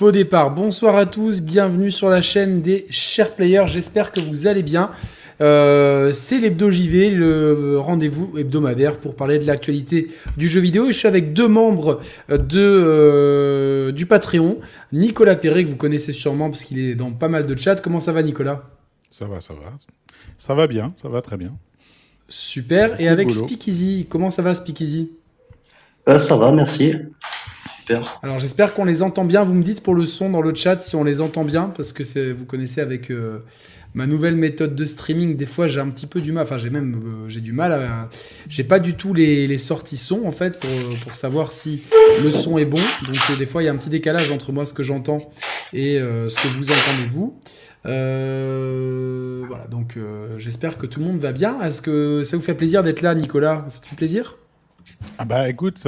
Faux départ. Bonsoir à tous, bienvenue sur la chaîne des chers players. J'espère que vous allez bien. Euh, c'est l'hebdo JV, le rendez-vous hebdomadaire pour parler de l'actualité du jeu vidéo. Et je suis avec deux membres de, euh, du Patreon. Nicolas Perret, que vous connaissez sûrement parce qu'il est dans pas mal de chats. Comment ça va, Nicolas? Ça va, ça va. Ça va bien, ça va très bien. Super. Et avec Speakeasy, comment ça va, Speakeasy? Euh, Ça va, merci. Alors j'espère qu'on les entend bien. Vous me dites pour le son dans le chat si on les entend bien, parce que vous connaissez avec euh, ma nouvelle méthode de streaming, des fois j'ai un petit peu du mal. Enfin j'ai même euh, j'ai du mal. À... J'ai pas du tout les, sorties son en fait pour, savoir si le son est bon. Donc euh, des fois il y a un petit décalage entre moi ce que j'entends et ce que vous entendez vous. voilà, donc j'espère que tout le monde va bien. Est-ce que ça vous fait plaisir d'être là, Nicolas? Ça te fait plaisir? Ah Bah écoute,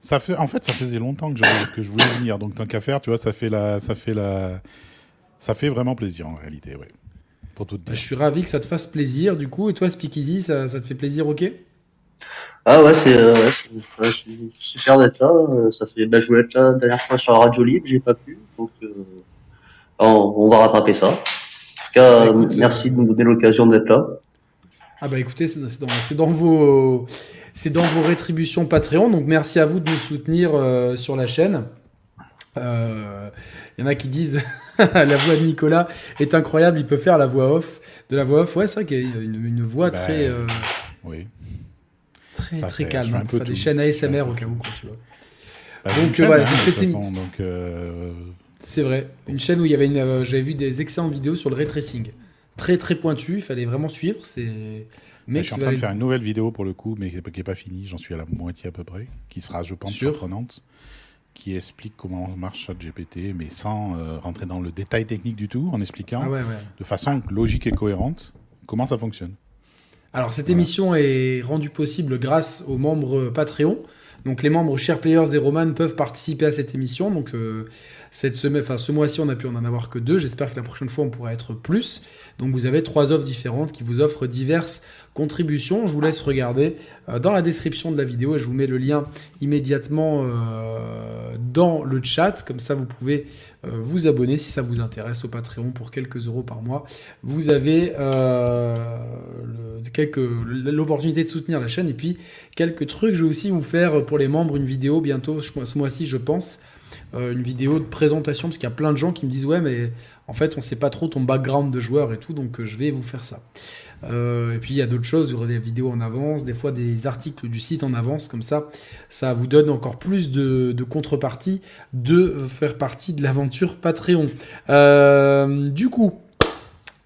ça fait, en fait, ça faisait longtemps que je, que je voulais venir. Donc, tant qu'à faire, tu vois, ça fait la, ça fait la, ça fait vraiment plaisir en réalité, ouais. Pour bah, je suis ravi que ça te fasse plaisir, du coup. Et toi, Speakeasy, ça, ça te fait plaisir, ok? Ah ouais, c'est, euh, je suis super d'être là. Euh, ça fait, bah, je voulais être là la dernière fois sur la radio libre, j'ai pas pu, donc euh, on, va rattraper ça. En tout cas, bah, merci de nous donner l'occasion d'être là. Ah bah écoutez, c'est dans, dans, vos c'est dans vos rétributions Patreon. Donc merci à vous de nous soutenir euh, sur la chaîne. Il euh, y en a qui disent la voix de Nicolas est incroyable, il peut faire la voix off. De la voix off, ouais, c'est vrai qu'il y a une, voix bah, très. Euh, oui. Très, très calme. Peu des chaînes ASMR au cas où, quoi, tu vois. Bah, donc voilà, c'était C'est vrai. Une chaîne où il y avait une. J'avais vu des excellentes vidéos sur le ray tracing. Très très pointu, il fallait vraiment suivre. C'est je suis en train de faire une nouvelle vidéo pour le coup, mais qui n'est pas finie, j'en suis à la moitié à peu près, qui sera, je pense, surprenante, qui explique comment marche ChatGPT, mais sans euh, rentrer dans le détail technique du tout, en expliquant ah de façon logique et cohérente comment ça fonctionne. Alors cette émission est rendue possible grâce aux membres Patreon. Donc les membres Chers Players et Roman peuvent participer à cette émission. Donc euh, cette semaine, enfin ce mois-ci, on a pu en avoir que deux. J'espère que la prochaine fois, on pourra être plus. Donc vous avez trois offres différentes qui vous offrent diverses contributions. Je vous laisse regarder euh, dans la description de la vidéo et je vous mets le lien immédiatement euh, dans le chat. Comme ça, vous pouvez euh, vous abonner si ça vous intéresse au Patreon pour quelques euros par mois. Vous avez l'opportunité de soutenir la chaîne et puis quelques trucs. Je vais aussi vous faire pour les membres une vidéo bientôt ce mois-ci, je pense. Une vidéo de présentation parce qu'il y a plein de gens qui me disent ouais mais en fait on sait pas trop ton background de joueur et tout donc je vais vous faire ça. Euh, et puis il y a d'autres choses, vous aurez des vidéos en avance, des fois des articles du site en avance, comme ça, ça vous donne encore plus de, contrepartie de faire partie de l'aventure Patreon. Euh, du coup,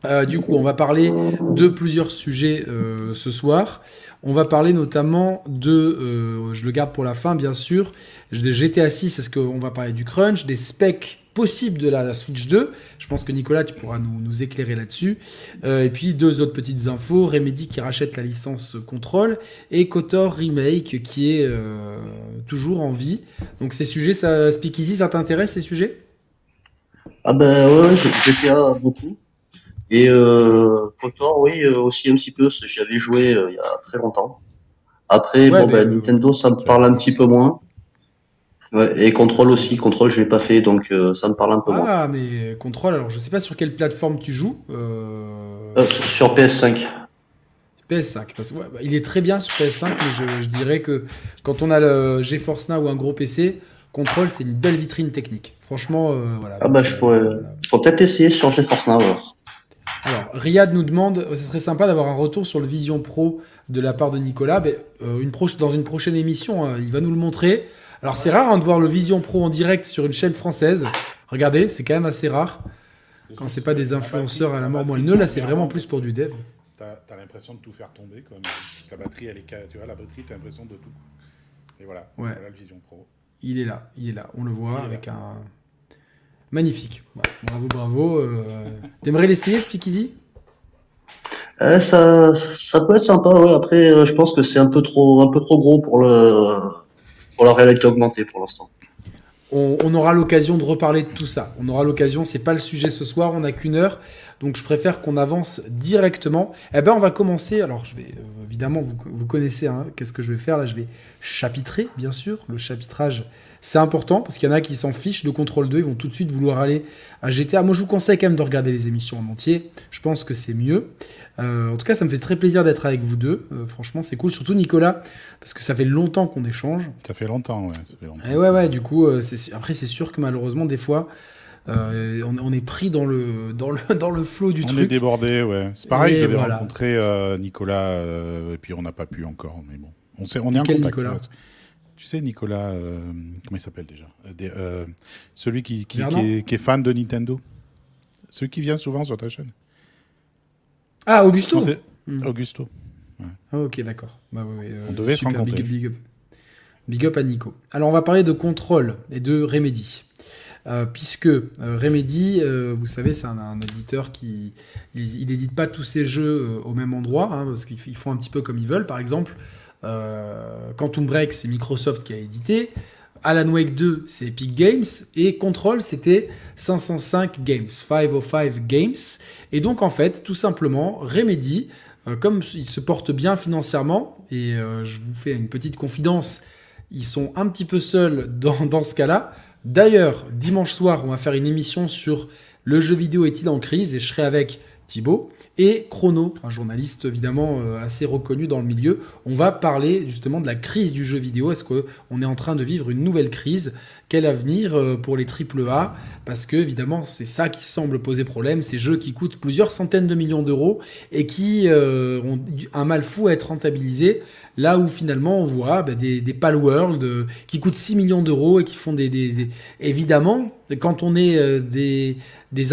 euh, du coup, on va parler de plusieurs sujets ce soir. On va parler notamment de, je le garde pour la fin bien sûr, GTA 6, est-ce qu'on va parler du crunch, des specs possible de la Switch 2. Je pense que Nicolas, tu pourras nous, éclairer là-dessus. Euh, et puis deux autres petites infos. Remedy qui rachète la licence Control et Kotor Remake qui est euh, toujours en vie. Donc ces sujets, ça, Speakeasy, ça t'intéresse ces sujets? Ah ben ouais, GTA beaucoup. Et euh, Kotor, oui, aussi un petit peu. J'avais joué il y a très longtemps. Après, bon, ben, Nintendo, ça me parle un petit peu moins. Ouais, et contrôle aussi, contrôle je l'ai pas fait donc euh, ça me parle un peu moins. Ah mais contrôle alors je sais pas sur quelle plateforme tu joues. Euh... Euh, sur PS5. PS5 parce que bah, il est très bien sur PS5 mais je, dirais que quand on a le GeForce Now ou un gros PC, contrôle c'est une belle vitrine technique. Franchement euh, voilà. Ah bah je pourrais, peut-être essayer sur GeForce Now alors. Alors, Riyad nous demande, ce serait sympa d'avoir un retour sur le Vision Pro de la part de Nicolas. Mais, une dans une prochaine émission, hein, il va nous le montrer. Alors c'est rare hein, de voir le Vision Pro en direct sur une chaîne française. Regardez, c'est quand même assez rare. Quand c'est pas des influenceurs à la mort moelle là c'est vraiment plus pour du dev. T'as as, l'impression de tout faire tomber, comme, parce que la batterie, elle est, tu vois, la batterie, t'as l'impression de tout. Et voilà, voilà le Vision Pro. Il est là, il est là. On le voit avec un magnifique. bravo, bravo. Euh... T'aimerais l'essayer, Speakeasy euh, ça, ça peut être sympa. Ouais. Après, euh, je pense que c'est un peu trop, un peu trop gros pour le pour la réalité augmentée pour l'instant. On, aura l'occasion de reparler de tout ça. On aura l'occasion, c'est pas le sujet ce soir, on n'a qu'une heure. Donc je préfère qu'on avance directement. Eh ben on va commencer. Alors je vais euh, évidemment vous, vous connaissez hein, qu'est-ce que je vais faire? Là. Je vais chapitrer bien sûr. Le chapitrage c'est important parce qu'il y en a qui s'en fichent de contrôle 2. Ils vont tout de suite vouloir aller à GTA. Moi je vous conseille quand même de regarder les émissions en entier. Je pense que c'est mieux. Euh, en tout cas ça me fait très plaisir d'être avec vous deux. Euh, franchement c'est cool. Surtout Nicolas parce que ça fait longtemps qu'on échange. Ça fait longtemps ouais. Ça fait longtemps. Et ouais ouais du coup après c'est sûr que malheureusement des fois euh, on, est pris dans le, dans le, dans le flot du truc. On est débordé, ouais. C'est pareil, je devais rencontrer euh, Nicolas, euh, et puis on n'a pas pu encore, mais bon. On, sait, on est en contact. Tu sais, Nicolas, comment il s'appelle déjà Celui qui, qui, est, fan de Nintendo. Celui qui vient souvent sur ta chaîne. Ah, Augusto hmm. Augusto. Ah, ok, d'accord. Bah, on devait se rencontrer. Big, up. big, up. à Nico. Alors, on va parler de contrôle et de Remedy. Euh, puisque euh, Remedy, euh, vous savez, c'est un, éditeur qui il n'édite pas tous ses jeux au même endroit, hein, parce qu'ils font un petit peu comme ils veulent. Par exemple, Quantum Break, c'est Microsoft qui a édité. Alan Wake 2, c'est Epic Games. Et Control, c'était 505 Games, 505 Games. Et donc, en fait, tout simplement, Remedy, comme ils se portent bien financièrement, et je vous fais une petite confidence, ils sont un petit peu seuls dans, dans ce cas-là. D'ailleurs, dimanche soir, on va faire une émission sur le jeu vidéo est-il en crise et je serai avec Thibaut et Chrono, un journaliste évidemment euh, assez reconnu dans le milieu. On va parler justement de la crise du jeu vidéo. Est-ce qu'on est en train de vivre une nouvelle crise? Quel avenir euh, pour les AAA Parce que évidemment, c'est ça qui semble poser problème. Ces jeux qui coûtent plusieurs centaines de millions d'euros et qui euh, ont un mal fou à être rentabilisés. Là où finalement on voit bah, des, des Palworld euh, qui coûtent 6 millions d'euros et qui font des, Évidemment, quand on est euh, des,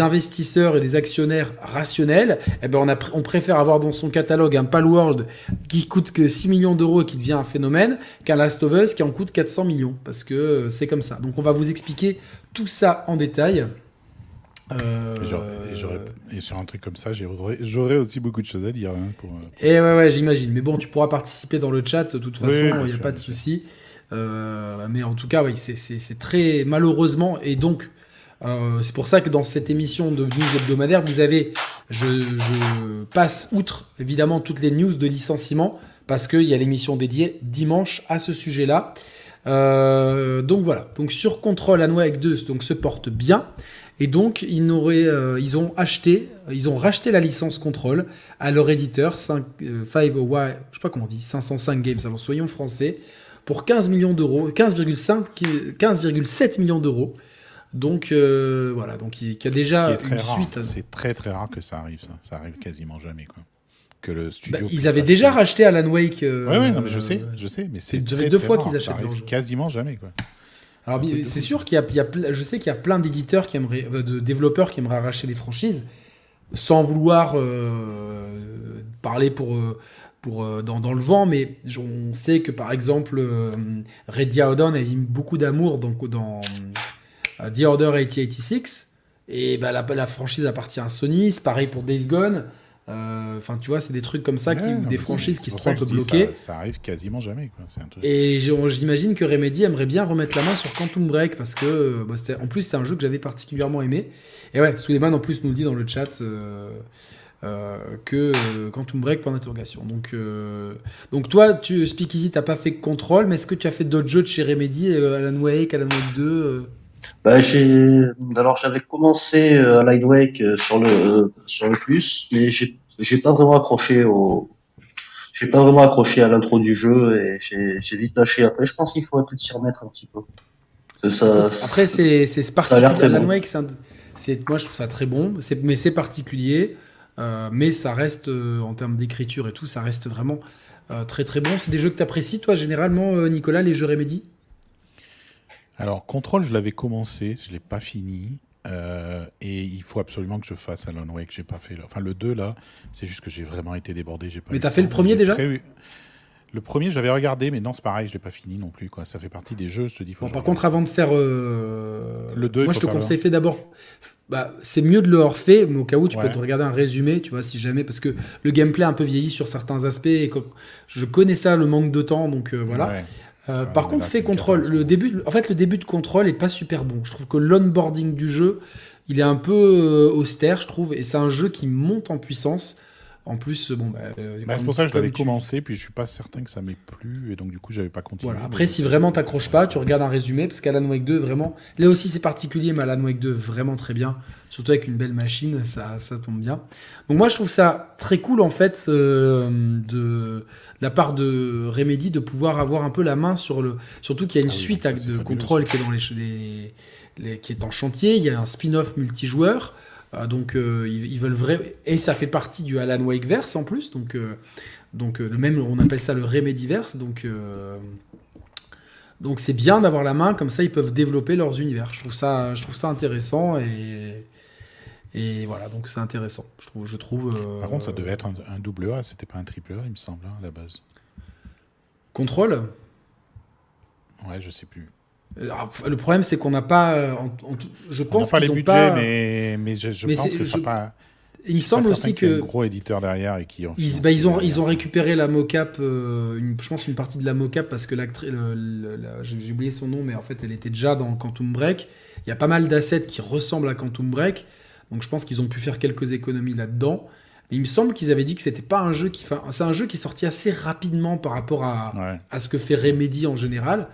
investisseurs et des actionnaires rationnels, eh ben on, on préfère avoir dans son catalogue un Palworld qui coûte que 6 millions d'euros et qui devient un phénomène qu'un Last of Us qui en coûte 400 millions. Parce que euh, c'est comme ça. Donc on va vous expliquer tout ça en détail. Euh, et, sur un truc comme ça, j'aurais aussi beaucoup de choses à dire. Hein, pour, Et ouais, ouais j'imagine. Mais bon, tu pourras participer dans le chat, de toute façon, il n'y a pas de souci. Euh, mais en tout cas, oui, c'est très malheureusement. Et donc, euh, c'est pour ça que dans cette émission de news hebdomadaire, vous avez. Je, je passe outre, évidemment, toutes les news de licenciement, parce qu'il y a l'émission dédiée dimanche à ce sujet-là. Donc voilà. Donc sur Control, avec 2 donc, se porte bien. Et donc, ils, euh, ils ont acheté, ils ont racheté la licence Control à leur éditeur, 5, euh, je sais pas comment on dit, 505 Games, alors soyons français, pour 15 millions d'euros, 15,5, 15,7 millions d'euros. Donc euh, voilà, donc il y a déjà une suite. C'est très très rare que ça arrive, ça. Ça arrive quasiment jamais, quoi. Que le studio. Bah, ils avaient déjà racheté Alan Wake. Euh, ouais, ouais, non, mais je sais, je sais, mais c'est deux fois qu'ils achètent. Ça quasiment jamais, quoi. Alors, c'est sûr qu'il y, a, je sais qu'il y a plein d'éditeurs qui aimeraient, euh, de développeurs qui aimeraient arracher les franchises, sans vouloir euh, parler pour, euh, pour dans, le vent, mais on sait que par exemple, Red Odon a mis beaucoup d'amour dans, dans The Order 8086, et bah, la, la, franchise appartient à Sony, c'est pareil pour Days Gone. Euh, enfin, tu vois, c'est des trucs comme ça, qui, des franchises qui se trouvent bloquées. Ça, ça, arrive quasiment jamais. Quoi. Un truc... Et j'imagine que Remedy aimerait bien remettre la main sur Quantum Break parce que, bah, en plus, c'est un jeu que j'avais particulièrement aimé. Et ouais, Suleiman en plus nous dit dans le chat. Euh, euh, que Quantum Break pour d'interrogation. Donc, donc toi, tu Speakeasy, t'as pas fait contrôle, mais est-ce que tu as fait d'autres jeux de chez Remedy, Alan Wake, Alan Wake 2 bah, j'ai alors j'avais commencé euh, Light Wake euh, sur le euh, sur le plus, mais j'ai j'ai pas vraiment accroché au j'ai pas vraiment accroché à l'intro du jeu et j'ai vite lâché après. Je pense qu'il faudrait peut-être s'y remettre un petit peu. Ça, après c'est c'est particulier. Alan Wake, c'est moi je trouve ça très bon, c'est mais c'est particulier, euh, mais ça reste en termes d'écriture et tout, ça reste vraiment très très bon. C'est des jeux que tu apprécies toi généralement, Nicolas, les jeux Remedy? Alors, Control, je l'avais commencé, je ne l'ai pas fini. Euh, et il faut absolument que je fasse Alan Wake. J'ai pas fait. Enfin, le 2, là, c'est juste que j'ai vraiment été débordé. Pas mais t'as fait le premier déjà Le premier, j'avais regardé, mais non, c'est pareil, je l'ai pas fini non plus. Quoi. Ça fait partie des jeux, je te dis. Bon, par contre, avant de faire euh, le 2, moi je te conseille fait d'abord. Bah, c'est mieux de le refait, mais au cas où tu peux te regarder un résumé, tu vois, si jamais, parce que le gameplay a un peu vieilli sur certains aspects. Et je connais ça, le manque de temps, donc euh, voilà. Euh, par contre, fait contrôle. Le début, en fait, le début de contrôle est pas super bon. Je trouve que l'onboarding du jeu, il est un peu austère, je trouve, et c'est un jeu qui monte en puissance. En plus, bon, bah, euh, bah, c'est pour ça que je l'avais commencé, puis je suis pas certain que ça m'ait plu, et donc du coup, j'avais pas continué. Voilà. Après, si vraiment t'accroches pas, tu regardes un résumé, parce qu'Alan Wake 2, vraiment, là aussi c'est particulier, mais Alan Wake 2, vraiment très bien, surtout avec une belle machine, ça, ça tombe bien. Donc moi, je trouve ça très cool, en fait, euh, de, la part de Remedy, de pouvoir avoir un peu la main sur le... Surtout qu'il y a une ah suite de contrôle qui est, dans les, les, qui est en chantier, il y a un spin-off multijoueur, donc euh, ils, veulent vrai et ça fait partie du Alan Wake verse en plus. Donc euh, donc le même on appelle ça le Remedyverse. Donc donc c'est bien d'avoir la main comme ça ils peuvent développer leurs univers. Je trouve ça je trouve ça intéressant et et voilà, donc c'est intéressant. Je trouve. Je trouve Par contre, ça devait être un, double A, c'était pas un triple A, il me semble, hein, à la base. Contrôle? Ouais, je sais plus. Le problème, c'est qu'on n'a pas. Euh, je pense qu'ils n'ont pas mais, mais je, pense que ça pas. Il me semble aussi que. un gros éditeur derrière et qui. Ils, bah, ils, ont, ils ont récupéré la mocap, euh, je pense une partie de la mocap parce que l'actrice. J'ai oublié son nom, mais en fait, elle était déjà dans Quantum Break. Il y a pas mal d'assets qui ressemblent à Quantum Break. Donc je pense qu'ils ont pu faire quelques économies là-dedans. Il me semble qu'ils avaient dit que c'était pas un jeu qui. C'est un jeu qui est sorti assez rapidement par rapport à, à ce que fait Remedy en général.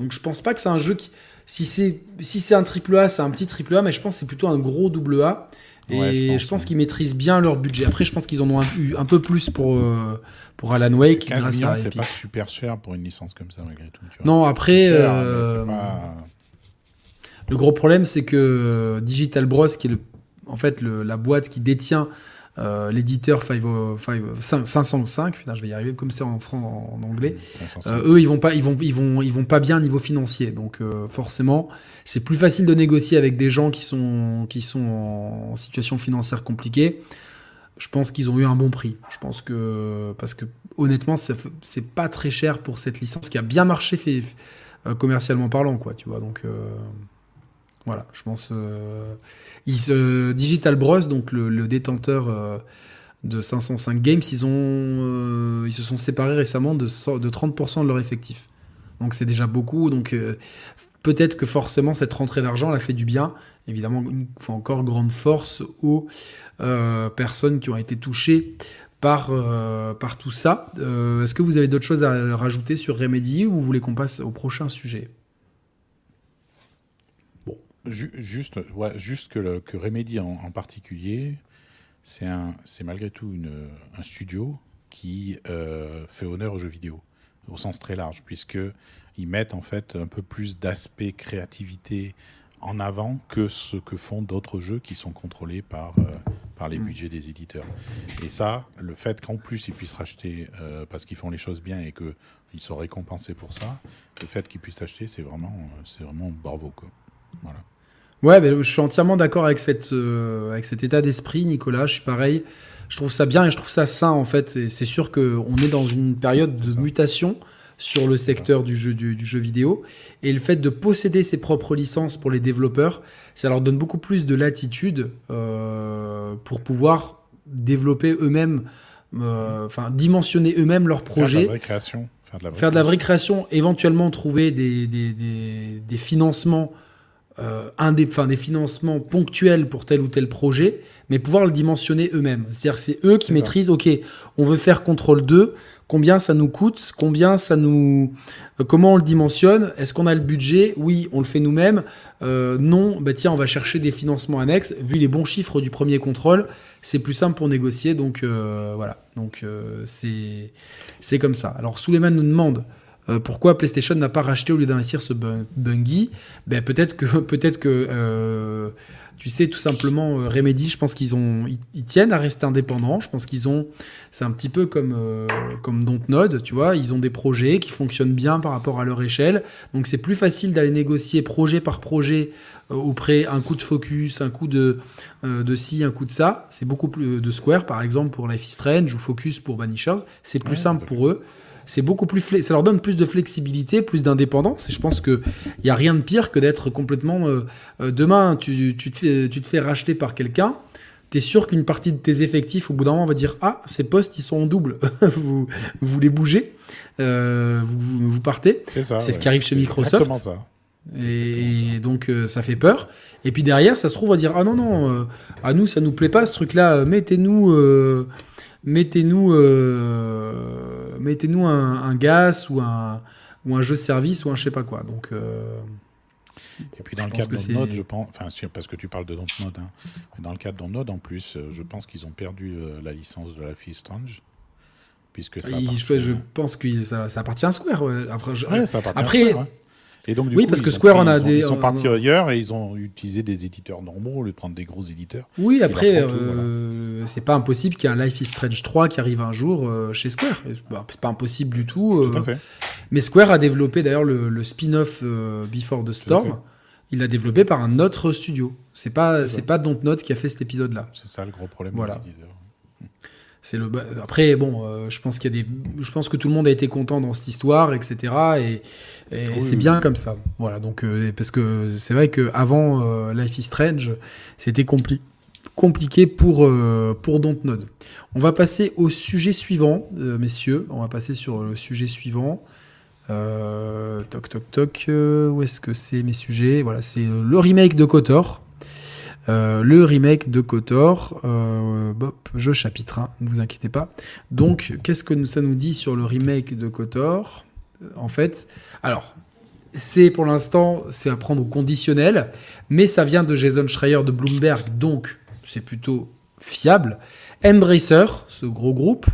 Donc je pense pas que c'est un jeu qui. Si c'est si c'est un triple A, c'est un petit triple A, mais je pense que c'est plutôt un gros double A. Et je pense, qu'ils maîtrisent bien leur budget. Après, je pense qu'ils en ont eu un, peu plus pour, euh, pour Alan Wake. 15 millions, c'est pas super cher pour une licence comme ça, malgré tout. Non, après. Euh, le gros problème, c'est que euh, Digital Bros, qui est le, en fait le, la boîte qui détient euh, l'éditeur 505, putain, je vais y arriver comme c'est en, en, anglais. Euh, eux, ils vont pas, ils vont, ils vont, ils vont pas bien niveau financier. Donc euh, forcément, c'est plus facile de négocier avec des gens qui sont, qui sont en situation financière compliquée. Je pense qu'ils ont eu un bon prix. Je pense que parce que honnêtement, c'est pas très cher pour cette licence qui a bien marché fait, commercialement parlant, quoi. Tu vois, donc voilà, je pense. Ils, Digital Bros, donc le, détenteur euh, de 505 Games, ils, ont, euh, ils se sont séparés récemment de, de 30% de leur effectif. Donc c'est déjà beaucoup. Donc euh, peut-être que forcément cette rentrée d'argent l'a fait du bien. Évidemment, il faut encore grande force aux personnes qui ont été touchées par, par tout ça. Est-ce que vous avez d'autres choses à rajouter sur Remedy ou vous voulez qu'on passe au prochain sujet? Juste, ouais, juste que, le, que Remedy en, particulier, c'est malgré tout une, un studio qui euh, fait honneur aux jeux vidéo, au sens très large, puisqu'ils mettent en fait un peu plus d'aspect créativité en avant que ce que font d'autres jeux qui sont contrôlés par, euh, par les mm. budgets des éditeurs. Et ça, le fait qu'en plus ils puissent racheter euh, parce qu'ils font les choses bien et qu'ils sont récompensés pour ça, le fait qu'ils puissent acheter, c'est vraiment, c'est vraiment bravo. Quoi. Voilà. Ouais, mais je suis entièrement d'accord avec, cette, euh, avec cet état d'esprit, Nicolas. Je suis pareil. Je trouve ça bien et je trouve ça sain, en fait. c'est sûr qu'on est dans une période de mutation sur le secteur du jeu, du, jeu vidéo. Et le fait de posséder ses propres licences pour les développeurs, ça leur donne beaucoup plus de latitude euh, pour pouvoir développer eux-mêmes, euh, enfin, dimensionner eux-mêmes leurs projets. Faire de la vraie création. Faire de la vraie, création, éventuellement trouver des, des, des, des financements euh, un des, des financements ponctuels pour tel ou tel projet, mais pouvoir le dimensionner eux-mêmes. C'est-à-dire c'est eux qui maîtrisent, ok, on veut faire contrôle 2, combien ça nous coûte, combien ça nous... Euh, comment on le dimensionne, est-ce qu'on a le budget Oui, on le fait nous-mêmes. Euh, non, bah tiens, on va chercher des financements annexes. Vu les bons chiffres du premier contrôle, c'est plus simple pour négocier, donc voilà. Donc c'est c'est comme ça. Alors Suleiman nous demande euh, pourquoi PlayStation n'a pas racheté au lieu d'investir ce Bungie ben, Peut-être que, peut que euh, tu sais, tout simplement, euh, Remedy, je pense qu'ils ont, ils, tiennent à rester indépendants. Je pense qu'ils ont, c'est un petit peu comme, comme Dontnod, tu vois, ils ont des projets qui fonctionnent bien par rapport à leur échelle. Donc c'est plus facile d'aller négocier projet par projet auprès un coup de focus, un coup de, de ci, un coup de ça. C'est beaucoup plus de Square, par exemple, pour Life is Strange ou Focus pour Vanishers. C'est plus simple pour eux c'est beaucoup plus ça leur donne plus de flexibilité, plus d'indépendance. Et je pense que il y a rien de pire que d'être complètement euh, euh, demain tu, tu, te fais, tu te fais racheter par quelqu'un. tu es sûr qu'une partie de tes effectifs, au bout d'un moment, va dire Ah, ces postes, ils sont en double. vous, vous les bougez, euh, vous, vous, partez. C'est ça. C'est ce qui arrive chez Microsoft. ça. Et, donc ça fait peur. Et puis derrière, ça se trouve à dire ah non non, à nous ça nous plaît pas ce truc-là. Mettez-nous, mettez-nous, mettez-nous un, un, gaz ou un ou un jeu service ou un je sais pas quoi. Donc et puis dans le cadre de Node, je pense, enfin parce que tu parles de Dontnod, hein, dans le cadre de Node en plus, euh, je pense qu'ils ont perdu euh, la licence de la fille Strange. Puisque ça je, pense que ça, appartient à Square. Après, ça appartient Après, à Square, et donc, du oui, parce que Square en a ils des. Ils sont partis ailleurs et ils ont utilisé des éditeurs normaux au lieu de prendre des gros éditeurs. Oui, après, euh, c'est pas impossible qu'il y ait un Life is Strange 3 qui arrive un jour euh, chez Square. Bah, c'est pas impossible du tout. tout à euh. fait. Mais Square a développé d'ailleurs le, spin-off Before the Storm. Il l'a développé par un autre studio. C'est pas, c'est pas Dontnod qui a fait cet épisode-là. C'est ça le gros problème. Voilà. C'est le après bon, euh, je pense qu'il y a des, je pense que tout le monde a été content dans cette histoire, etc. Et, c'est bien comme ça. Voilà donc euh, parce que c'est vrai que avant euh, Life is Strange, c'était compliqué pour pour Dontnod. On va passer au sujet suivant, messieurs. On va passer sur le sujet suivant. toc toc toc. où est-ce que c'est mes sujets? Voilà, c'est le remake de Kotor. Euh, le remake de Kotor. Euh, je chapitre, ne vous inquiétez pas. Donc, qu'est-ce que ça nous dit sur le remake de Kotor? En fait, alors, c'est pour l'instant, c'est à prendre au conditionnel, mais ça vient de Jason Schreier de Bloomberg, donc c'est plutôt fiable. Embracer, ce gros groupe,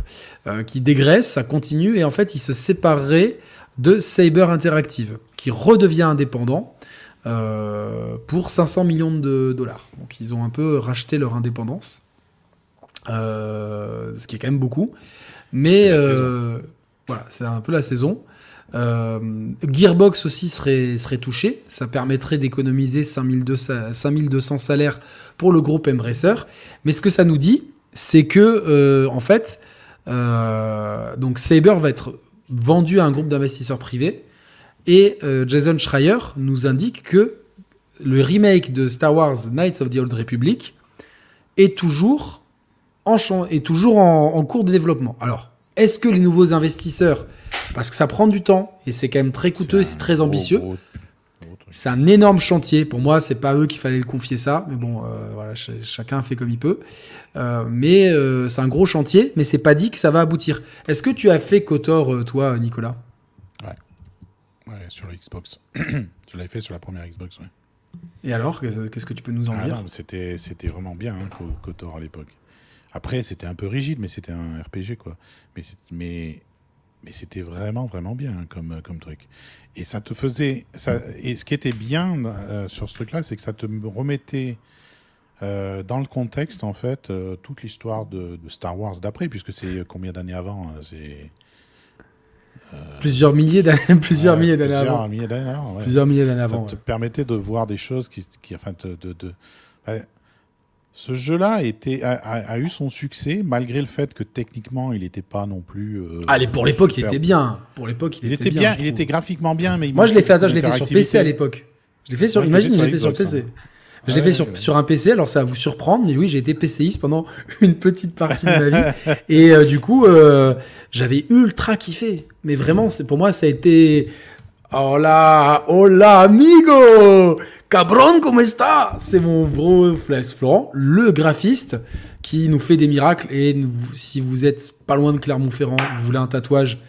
euh, qui dégraisse, ça continue, et en fait, il se séparerait de Saber Interactive, qui redevient indépendant. Euh, pour 500 millions de dollars. Donc ils ont un peu racheté leur indépendance, euh, ce qui est quand même beaucoup. Mais euh, voilà, c'est un peu la saison. Gearbox aussi serait, serait touché. Ça permettrait d'économiser 5200, 5200 salaires pour le groupe Embracer. Mais ce que ça nous dit, c'est que, en fait, donc Saber va être vendu à un groupe d'investisseurs privés et euh, Jason Schreier nous indique que le remake de Star Wars Knights of the Old Republic est toujours en, est toujours en, cours de développement. Alors, est-ce que les nouveaux investisseurs, parce que ça prend du temps et c'est quand même très coûteux et c'est très ambitieux, c'est un énorme chantier. Pour moi, c'est pas eux qu'il fallait le confier ça, mais bon, euh, voilà, chacun fait comme il peut. Euh, mais c'est un gros chantier, mais c'est pas dit que ça va aboutir. Est-ce que tu as fait Kotor, toi, Nicolas? Ouais, sur la Xbox. je l'avais fait sur la première Xbox, ouais. Et alors, qu'est-ce que tu peux nous en ah dire? C'était c'était vraiment bien, hein, KOTOR à l'époque. Après, c'était un peu rigide, mais c'était un RPG, quoi. Mais, mais, mais c'était vraiment, vraiment bien hein, comme, comme truc. Et ça te faisait. Ça, et ce qui était bien euh, sur ce truc-là, c'est que ça te remettait euh, dans le contexte, en fait, euh, toute l'histoire de, de, Star Wars d'après, puisque c'est combien d'années avant C'est plusieurs milliers d'années, plusieurs milliers d'années avant. Milliers Plusieurs milliers d'années avant. Ça te permettait de voir des choses qui, qui enfin, de, de, ce jeu-là a, a, eu son succès malgré le fait que techniquement il n'était pas non plus. Euh, Allez, pour l'époque il était bien. Pour l'époque il, était, bien. il était graphiquement bien, mais moi je l'ai fait. je l'ai fait sur PC à l'époque. Je l'ai fait sur. imagine, je l'ai fait sur PC. Je l'ai fait sur, sur, un PC, alors ça va vous surprendre, mais oui, j'ai été PCiste pendant une petite partie de ma vie. Et euh, du coup, euh, j'avais ultra kiffé. Mais vraiment, pour moi, ça a été. Hola, hola, amigo! Cabron, comment está? C'est mon bro Flash Florent, le graphiste qui nous fait des miracles. Et si vous êtes pas loin de Clermont-Ferrand, vous voulez un tatouage,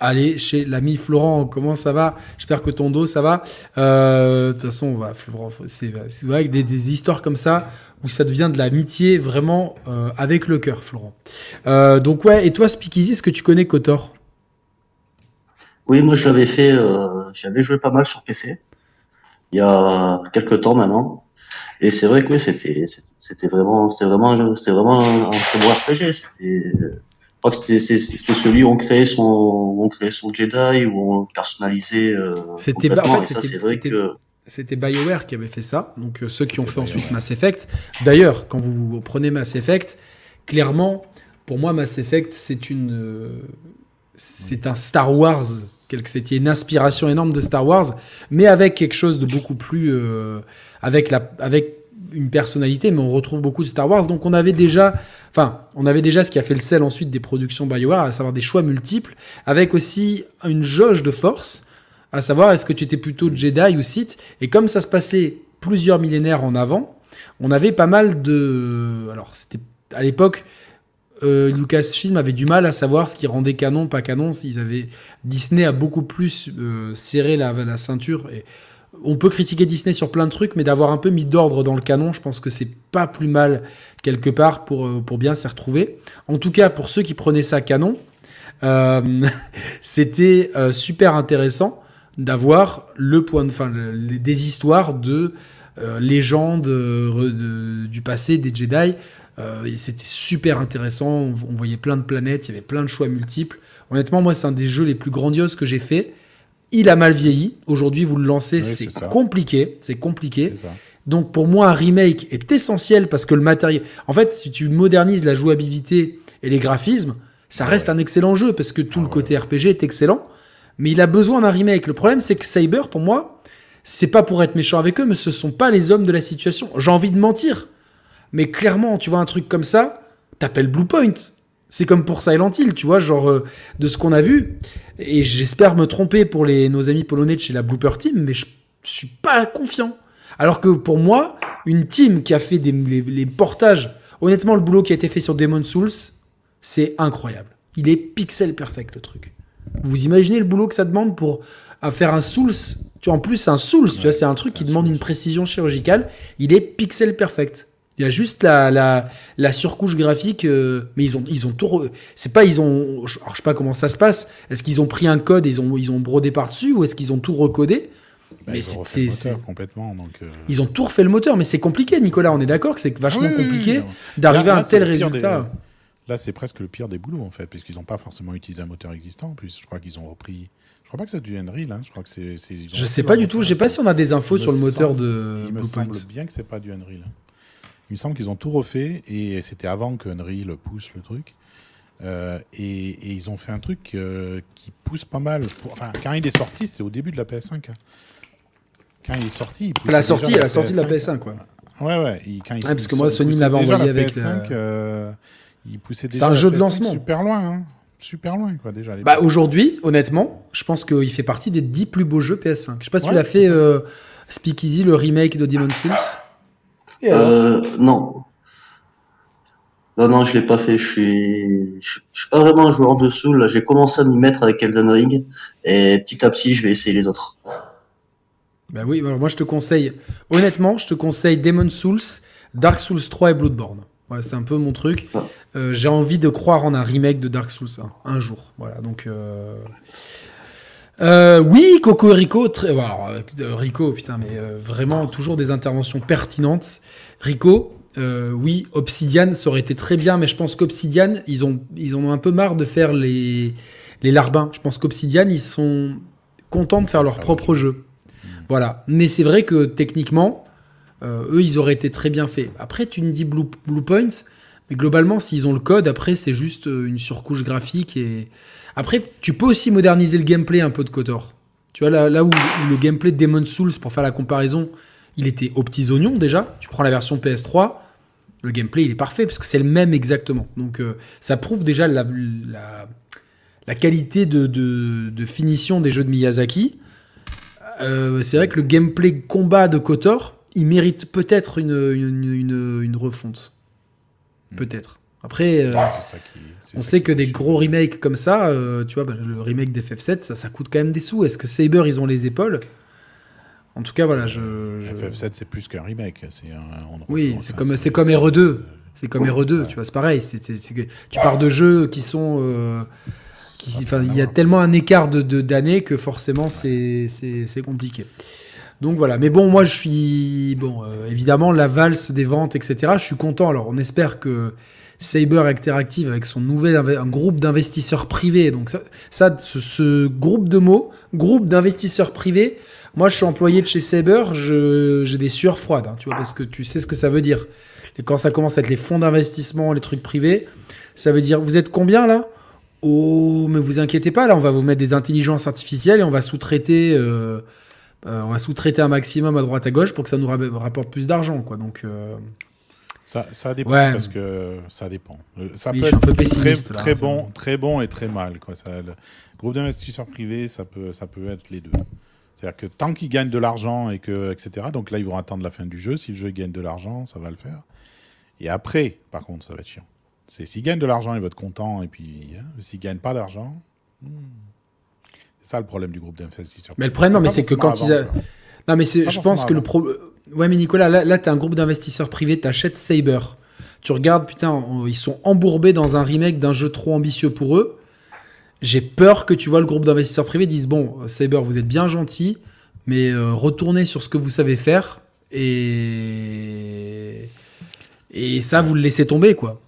allez chez l'ami Florent. Comment ça va? J'espère que ton dos, ça va. Euh, de toute façon, c'est vrai que des, des, histoires comme ça où ça devient de l'amitié vraiment euh, avec le cœur, Florent. Euh, donc ouais, et toi, Speakeasy, est-ce que tu connais Kotor? Oui, moi je l'avais fait, j'avais joué pas mal sur PC il y a quelques temps maintenant. Et c'est vrai que oui, c'était c'était vraiment c'était vraiment c'était vraiment un, très bon RPG. C'était crois que c'était celui où on créait son, on créait son Jedi, où on personnalisait. Euh, c'était en fait, vrai que. C'était BioWare qui avait fait ça, donc euh, ceux qui ont fait ensuite Mass Effect. D'ailleurs, quand vous prenez Mass Effect, clairement, pour moi, Mass Effect, c'est une, euh, c'est un Star Wars. C'était une inspiration énorme de Star Wars, mais avec quelque chose de beaucoup plus, avec la, avec une personnalité, mais on retrouve beaucoup de Star Wars. Donc on avait déjà, enfin, on avait déjà ce qui a fait le sel ensuite des productions BioWare, à savoir des choix multiples, avec aussi une jauge de force. à savoir est-ce que tu étais plutôt Jedi ou Sith? Et comme ça se passait plusieurs millénaires en avant, on avait pas mal de. Alors, c'était à l'époque. Euh, Lucasfilm avait du mal à savoir ce qui rendait canon, pas canon. Ils avaient Disney a beaucoup plus euh, serré la, la ceinture et on peut critiquer Disney sur plein de trucs, mais d'avoir un peu mis d'ordre dans le canon, je pense que c'est pas plus mal quelque part pour, euh, pour bien s'y retrouver. En tout cas, pour ceux qui prenaient ça canon, euh, c'était super intéressant d'avoir le point de fin, des histoires de légendes du passé des Jedi. Et c'était super intéressant. On, on, voyait plein de planètes, il y avait plein de choix multiples. Honnêtement, moi, c'est un des jeux les plus grandioses que j'ai fait il a mal vieilli. Aujourd'hui, vous le lancez, c'est compliqué. C'est compliqué. Donc pour moi, un remake est essentiel parce que le matériel. En fait, si tu modernises la jouabilité et les graphismes, ça reste un excellent jeu parce que tout le côté RPG est excellent. Mais il a besoin d'un remake. Le problème, c'est que Cyber, pour moi, c'est pas pour être méchant avec eux, mais ce sont pas les hommes de la situation. J'ai envie de mentir. Mais clairement, tu vois un truc comme ça, t'appelles Bluepoint. C'est comme pour Silent Hill, tu vois, genre euh, de ce qu'on a vu. Et j'espère me tromper pour les, nos amis polonais de chez la Blooper Team, mais je, suis pas confiant. Alors que pour moi, une team qui a fait des, les, portages, honnêtement, le boulot qui a été fait sur Demon Souls, c'est incroyable. Il est pixel perfect le truc. Vous imaginez le boulot que ça demande pour faire un Souls tu, En plus, c'est un Souls, tu vois, c'est un truc qui demande une précision chirurgicale. Il est pixel perfect. Il y a juste la, la, la surcouche graphique, euh, mais ils ont, ils ont tout. C'est pas, ils ont. je sais pas comment ça se passe. Est-ce qu'ils ont pris un code et ils ont, ils ont brodé par-dessus ou est-ce qu'ils ont tout recodé? Bah, mais c'est complètement. Donc euh. Ils ont tout refait le moteur, mais c'est compliqué, Nicolas. On est d'accord que c'est vachement compliqué d'arriver à un tel résultat. Là, c'est presque le pire des boulots, en fait, puisqu'ils n'ont pas forcément utilisé un moteur existant. En plus, je crois qu'ils ont repris. Je crois pas que c'est du Unreal. Hein. Je crois que c'est. Je sais pas du tout. Je sais pas si on a des infos sur le moteur de. Il me semble bien que c'est pas du Unreal. Il me semble qu'ils ont tout refait et c'était avant que Unreal pousse le truc. Euh, et, ils ont fait un truc euh, qui pousse pas mal. Enfin, quand il est sorti, c'était au début de la PS5. Hein. Quand il est sorti, il la sortie, la sortie de la PS5, quoi. Ouais, ouais. quand il, parce que moi, Sony m'avait envoyé avec. PS5, euh, il poussait déjà. C'est un jeu de lancement. Super loin, hein. Super loin, quoi, déjà. Bah, aujourd'hui, honnêtement, je pense qu'il fait partie des 10 plus beaux jeux PS5. Je sais pas si tu l'as fait, Speakeasy, le remake de Demon's Souls. Euh, non. Non, non, je l'ai pas fait. Je suis, je, suis pas vraiment un joueur de Soul. J'ai commencé à m'y mettre avec Elden Ring et petit à petit, je vais essayer les autres. Bah oui, alors moi je te conseille, honnêtement, je te conseille Demon Souls, Dark Souls 3 et Bloodborne. Ouais, c'est un peu mon truc. Ah. Euh, j'ai envie de croire en un remake de Dark Souls un jour. Voilà, donc. Euh... Euh, oui, Coco et Rico, très, euh, Rico, putain, mais euh, vraiment toujours des interventions pertinentes. Rico, oui, Obsidian, ça aurait été très bien, mais je pense qu'Obsidian, ils ont, ils ont un peu marre de faire les, les larbins. Je pense qu'Obsidian, ils sont contents de faire leur propre jeu. Voilà. Mais c'est vrai que techniquement, eux, ils auraient été très bien faits. Après, tu me dis Blue, Blue Points, mais globalement, s'ils ont le code, après, c'est juste une surcouche graphique et après, tu peux aussi moderniser le gameplay un peu de Kotor. Tu vois, là, là où, le gameplay de Demon's Souls, pour faire la comparaison, il était aux petits oignons déjà. Tu prends la version PS3, le gameplay il est parfait parce que c'est le même exactement. Donc euh, ça prouve déjà la, la, qualité de, de, finition des jeux de Miyazaki. Euh, c'est vrai que le gameplay combat de Kotor, il mérite peut-être une, une, une, refonte. Hmm. Peut-être. Après, euh, on sait que des gros remakes comme ça, euh, tu vois, bah, le remake d'FF7, ça, ça coûte quand même des sous. Est-ce que Saber, ils ont les épaules? En tout cas, voilà, je. FF7, c'est plus qu'un remake. oui, c'est comme, c'est comme RE2. C'est comme RE2, tu vois, c'est pareil. tu pars de jeux qui sont. Euh, il y a tellement un écart de d'années que forcément, c'est compliqué. Donc voilà, mais bon, moi je suis. Bon, évidemment, la valse des ventes, etc., je suis content. Alors on espère que Saber Interactive avec son nouvel groupe d'investisseurs privés. Donc ça, ça ce, groupe de mots, groupe d'investisseurs privés, moi je suis employé de chez Saber, j'ai des sueurs froides, hein, tu vois, parce que tu sais ce que ça veut dire. Et quand ça commence à être les fonds d'investissement, les trucs privés, ça veut dire vous êtes combien là? Oh, mais vous inquiétez pas, là on va vous mettre des intelligences artificielles et on va sous-traiter. Euh, euh, on va sous-traiter un maximum à droite à gauche pour que ça nous rapporte plus d'argent, quoi. Donc, euh, Ça, ça dépend parce que ça dépend. Euh, ça peut être très, très bon, très bon et très mal. Quoi. Ça, le groupe d'investisseurs privés, ça peut, ça peut être les deux. C'est-à-dire que tant qu'ils gagnent de l'argent et que, etc. Donc là, ils vont attendre la fin du jeu. Si le jeu gagne de l'argent, ça va le faire. Et après, par contre, ça va être chiant. C'est s'ils gagnent de l'argent, ils vont être contents. Et puis, hein, s'ils gagnent pas d'argent, hmm, c'est ça le problème du groupe d'investisseurs. Mais le problème, non, mais c'est que quand ils. Non, mais je pense que le problème Ouais, mais Nicolas, là, là tu as un groupe d'investisseurs privés, tu achètes Saber. Tu regardes, putain, ils sont embourbés dans un remake d'un jeu trop ambitieux pour eux. J'ai peur que tu vois le groupe d'investisseurs privés disent Bon, Saber, vous êtes bien gentil, mais euh, retournez sur ce que vous savez faire et. Et ça, vous le laissez tomber, quoi.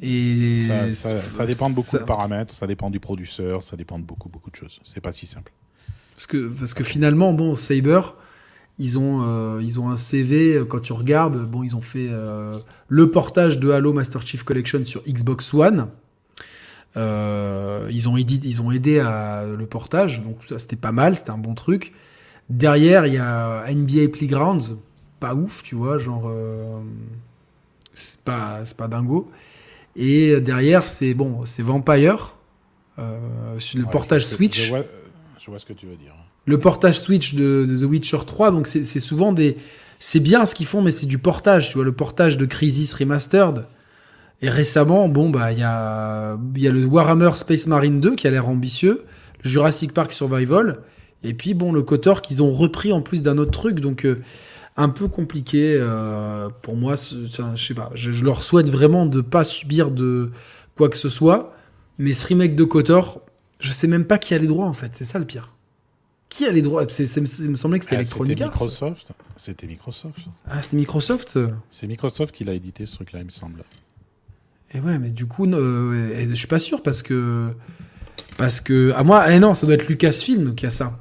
Et ça, dépend de beaucoup de paramètres, ça dépend du producteur, ça dépend de beaucoup, beaucoup de choses. C'est pas si simple. Parce que, parce que finalement, bon, Saber, ils ont, euh, ils ont un CV, euh, quand tu regardes, bon, ils ont fait euh, le portage de Halo Master Chief Collection sur Xbox One. ils, ont aidé, ils ont aidé à le portage, donc ça c'était pas mal, c'était un bon truc. Derrière, il y a NBA Playgrounds, pas ouf, tu vois, genre. c'est pas, pas dingo. Et derrière, c'est bon, c'est Vampire, le portage Switch. je vois ce que tu veux dire le portage Switch de, The Witcher 3. Donc c'est souvent des. C'est bien ce qu'ils font, mais c'est du portage. Tu vois, le portage de Crisis Remastered. Et récemment, bon, bah, il y a, y a le Warhammer Space Marine 2 qui a l'air ambitieux, le Jurassic Park Survival, et puis, bon, le Kotor qu'ils ont repris en plus d'un autre truc. Donc, euh, un peu compliqué euh, pour moi. Je sais pas, je, leur souhaite vraiment de pas subir de quoi que ce soit. Mais ce remake de Kotor, je sais même pas qui a les droits en fait. C'est ça le pire. Qui a les droits? Il me semblait que c'était ah, Electronic Arts. Microsoft. C'était Microsoft. Ah, c'était Microsoft? C'est Microsoft qui l'a édité ce truc-là, il me semble. Et ouais, mais du coup, euh, je suis pas sûr parce que. Parce que. Ah, moi, eh non, ça doit être Lucasfilm qui a ça.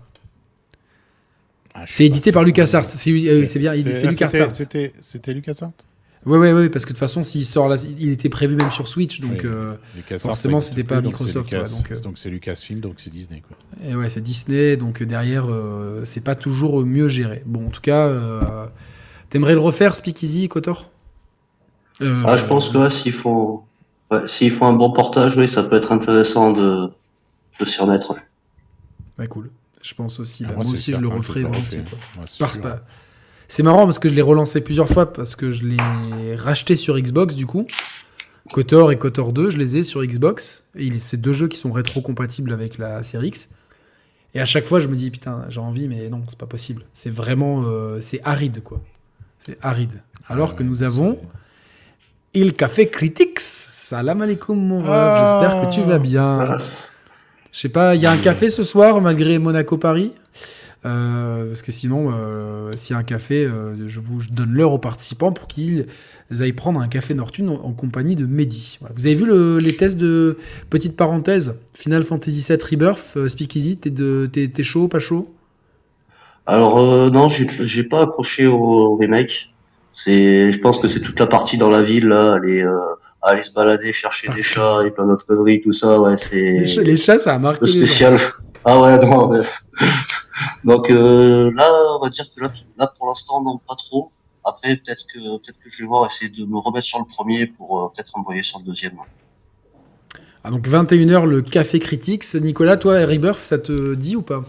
Ah, c'est édité par LucasArts. C'est bien, c'est LucasArts. C'était LucasArts oui, oui, oui, parce que de toute façon, s'il sort là, il était prévu même sur Switch, donc euh, forcément, c'était pas Microsoft. Euh, donc c'est Lucasfilm, donc c'est Disney. Quoi. Et ouais, c'est Disney, donc derrière, euh, c'est pas toujours mieux géré. Bon, en tout cas, t'aimerais le refaire, Speakeasy, Kotor? Ah, je pense que s'il faut, s'il faut un bon portage, oui, ça peut être intéressant de, de s'y remettre. Ouais, cool. Je pense aussi. Ah, moi, aussi, je le referai volontiers. Pas, c'est marrant parce que je l'ai relancé plusieurs fois parce que je l'ai racheté sur Xbox du coup. KOTOR et KOTOR 2, je les ai sur Xbox. Et c'est deux jeux qui sont rétro-compatibles avec la série X. Et à chaque fois, je me dis, putain, j'ai envie, mais non, c'est pas possible. C'est vraiment. Euh, c'est aride, quoi. C'est aride. Alors que nous avons. Il Café Critics. Salam alaikum, mon ref. J'espère que tu vas bien. Je sais pas, il y a un café ce soir, malgré Monaco-Paris? Euh, parce que sinon, euh, s'il y a un café, euh, je vous donne l'heure aux participants pour qu'ils aillent prendre un café Nortune en, compagnie de Mehdi. Vous avez vu les tests de petite parenthèse Final Fantasy VII Rebirth, Speakeasy, t'es chaud, pas chaud? Alors non, j'ai pas accroché au, remake. C'est, je pense que c'est toute la partie dans la ville là, aller, aller se balader, chercher des chats et plein d'autres conneries, tout ça. Ouais, c'est. Les, chats, ça a marqué. spécial. Ah ouais, non. Donc euh, là, on va dire que là, pour l'instant, non, pas trop. Après, peut-être que peut-être que je vais voir essayer de me remettre sur le premier pour euh, peut-être envoyer sur le deuxième. Ah, donc 21h le café Critics. Nicolas, toi, Rebirth, ça te dit ou pas?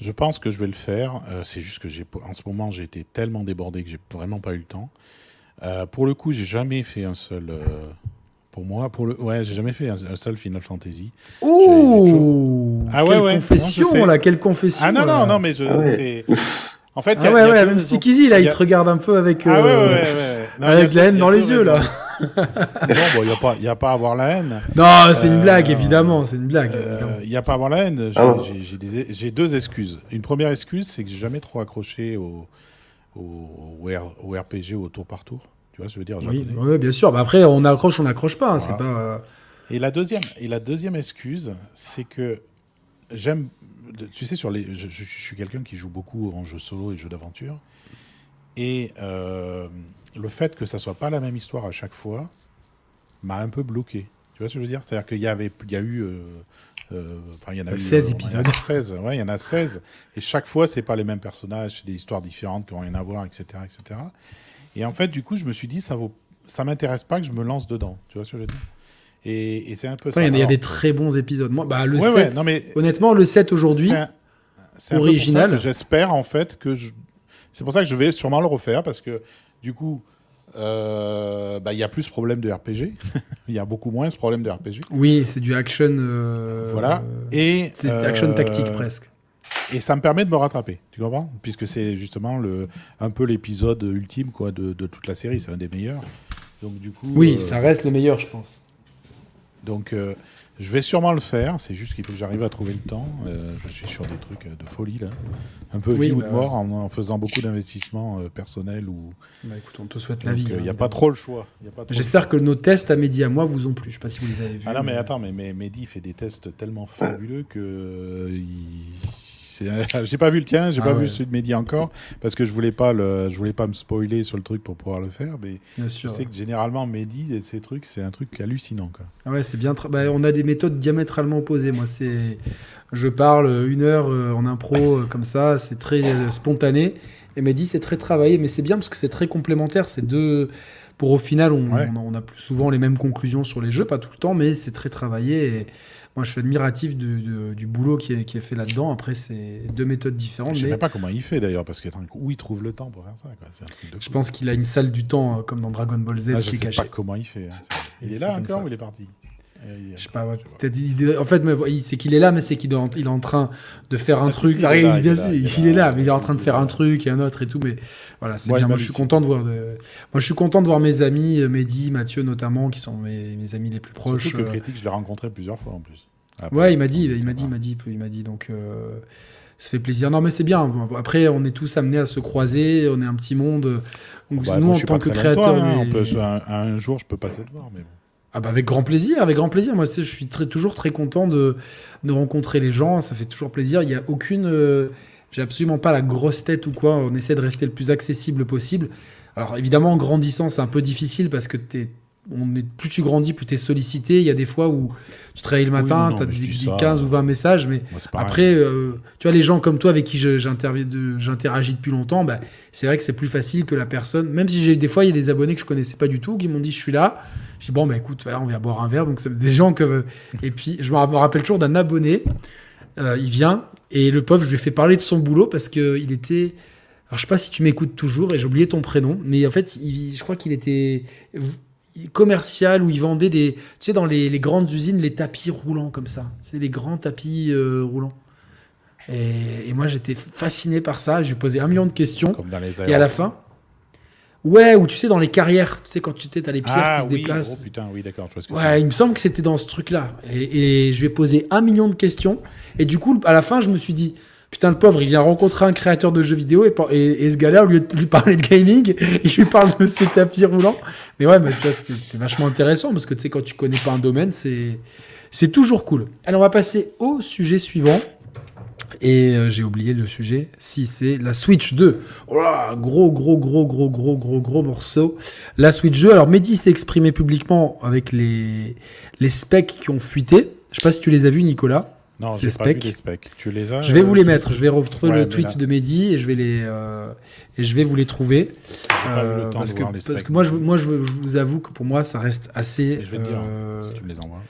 Je pense que je vais le faire. Euh, c'est juste que j'ai en ce moment, j'ai été tellement débordé que j'ai vraiment pas eu le temps. pour le coup, j'ai jamais fait un seul pour moi. Pour le... Ouais, j'ai jamais fait un, seul Final Fantasy. Ouh Ah ouais, quelle ouais. confession, là, quelle confession. Ah non, non, non, mais je. Ah en fait, ah y a, ouais, ouais, même Speakeasy, là, il te regarde un peu avec, ah ouais, euh, ouais, non, avec la haine dans les yeux, là. non, bon, il n'y a, pas, y a pas à avoir la haine. Non, c'est une blague, euh, évidemment, c'est une blague. Il n'y a pas à avoir la haine. J'ai deux excuses. Une première excuse, c'est que j'ai jamais trop accroché au, au, au, RPG, au tour par tour. Tu vois, je veux dire, oui, bien sûr. Mais après, on accroche, on n'accroche pas. Hein, c'est pas. Euh, et la deuxième, et la deuxième excuse, c'est que j'aime. Tu sais, sur les, je, suis quelqu'un qui joue beaucoup en jeu solo et jeux d'aventure. Et euh, le fait que ça soit pas la même histoire à chaque fois m'a un peu bloqué. Tu vois ce que je veux dire? C'est-à-dire qu'il y avait, il y a eu, euh, enfin, il y en a 16 épisodes. 16, ouais, il y en a 16. Et chaque fois, c'est pas les mêmes personnages, c'est des histoires différentes qui n'ont rien à voir, etc., etc. Et en fait, du coup, je me suis dit, ça vaut. ça m'intéresse pas que je me lance dedans. Tu vois ce que je veux dire? Et, c'est un peu ça. Il y, a des très bons épisodes. Moi, bah, le 7, non, mais honnêtement, le 7 aujourd'hui, original. J'espère en fait que je. C'est pour ça que je vais sûrement le refaire parce que du coup, euh, bah, il y a plus ce problème de RPG. Il y a beaucoup moins ce problème de RPG. Oui, c'est du action. Euh, voilà. Et c'est action tactique euh, presque. Et ça me permet de me rattraper, tu comprends? Puisque c'est justement le, un peu l'épisode ultime quoi, de, de, toute la série, c'est un des meilleurs. Donc du coup. Oui, ça reste le meilleur, je pense. Donc je vais sûrement le faire, c'est juste qu'il faut que j'arrive à trouver le temps. Euh, je suis sur des trucs euh, de folie là. Un peu vie ou de bah mort en, faisant beaucoup d'investissements euh, personnels ou. Bah écoute, on te souhaite la vie. Il n'y a pas trop le choix. J'espère que nos tests à Mehdi à moi vous ont plu. Je sais pas si vous les avez vus. Ah non, mais, attends, mais, mais Mehdi fait des tests tellement fabuleux que. J'ai pas vu le tien, j'ai ah pas vu celui de Mehdi encore, parce que je voulais pas le, je voulais pas me spoiler sur le truc pour pouvoir le faire. Mais je sais que généralement Mehdi, ces trucs, c'est un truc hallucinant. Quoi. Ah ouais, c'est bien. Bah, on a des méthodes diamétralement opposées. Moi, c'est, je parle une heure euh, en impro euh, comme ça, c'est très euh, spontané. Et Mehdi, c'est très travaillé, mais c'est bien parce que c'est très complémentaire. C'est deux. Pour au final, on, on, a plus souvent les mêmes conclusions sur les jeux, pas tout le temps, mais c'est très travaillé. Et, moi, je suis admiratif du, boulot qui est, qui est fait là-dedans. Après, c'est deux méthodes différentes. Je ne sais pas comment il fait d'ailleurs, parce que où il trouve le temps pour faire ça. je pense qu'il a une salle du temps, euh, comme dans Dragon Ball Z, ah, je ne sais pas comment il fait. Hein. Il est là encore ou il est parti je sais pas, en fait, c'est qu'il est là, mais c'est qu'il est en train de faire un truc. est il, est là, mais il est en train de faire un truc et un autre et tout. Mais voilà, c'est bien. Moi, je suis content de voir. Moi, je suis content de voir mes amis, euh, Mehdi, Mathieu notamment, qui sont mes, mes amis les plus proches. Surtout que euh. critique, je l'ai rencontré plusieurs fois en plus. ouais, il m'a dit, il m'a dit, il m'a dit, il m'a dit. Donc, euh, ça fait plaisir. Non, mais c'est bien. Après, on est tous amenés à se croiser. On est un petit monde. Bah, nous, en tant que créateurs, hein, un, jour, je peux passer te voir, mais bon. Ah bah avec grand plaisir, avec grand plaisir. Moi, je suis très, toujours très content de, de, rencontrer les gens. Ça fait toujours plaisir. Il n'y a aucune. Euh, j'ai absolument pas la grosse tête ou quoi. On essaie de rester le plus accessible possible. Alors évidemment, en grandissant, c'est un peu difficile parce que es, on est, plus tu grandis, plus tu es sollicité. Il y a des fois où tu travailles le matin, tu as 15 ou 20 messages. Mais après, euh, tu vois, les gens comme toi avec qui j'interagis depuis longtemps, bah, c'est vrai que c'est plus facile que la personne. Même si j'ai des fois, il y a des abonnés que je connaissais pas du tout qui m'ont dit je suis là. Je dis, bon, bah écoute, on vient boire un verre. Donc, c'est des gens que. Et puis, je me rappelle toujours d'un abonné. Euh, il vient et le pauvre, je lui ai fait parler de son boulot parce qu'il était. Alors, je sais pas si tu m'écoutes toujours et j'ai oublié ton prénom, mais en fait, il, je crois qu'il était commercial où il vendait des. Tu sais, dans les, grandes usines, les tapis roulants comme ça. C'est des grands tapis euh, roulants. Et, et moi, j'étais fasciné par ça. J'ai posé un million de questions. Comme dans les et à la fin, Ouais, ou tu sais, dans les carrières, tu sais, quand tu as les pierres ah, qui se déplacent. Oh putain, oui, d'accord. Ouais, il me semble que c'était dans ce truc-là. Et, je lui ai posé un million de questions. Et du coup, à la fin, je me suis dit, putain, le pauvre, il vient rencontrer un créateur de jeux vidéo et, et, ce gars-là, au lieu de lui parler de gaming, il lui parle de ses tapis roulants. Mais ouais, mais tu vois, c'était vachement intéressant parce que tu sais, quand tu connais pas un domaine, c'est toujours cool. Alors, on va passer au sujet suivant. Et euh, j'ai oublié le sujet. Si c'est la Switch 2. gros, gros, gros, gros, gros, gros, gros morceau. La Switch 2. Alors, Mehdi s'est exprimé publiquement avec les, les specs qui ont fuité. Je sais pas si tu les as vus, Nicolas. Non, pas vu les specs. Tu les as Je vais vous les mettre. Je vais retrouver le tweet de Mehdi et je vais les euh, et je vais vous les trouver. Euh, parce, que, parce que moi, je, moi, je, vous avoue que pour moi, ça reste assez. je vais te dire si tu me les envoies.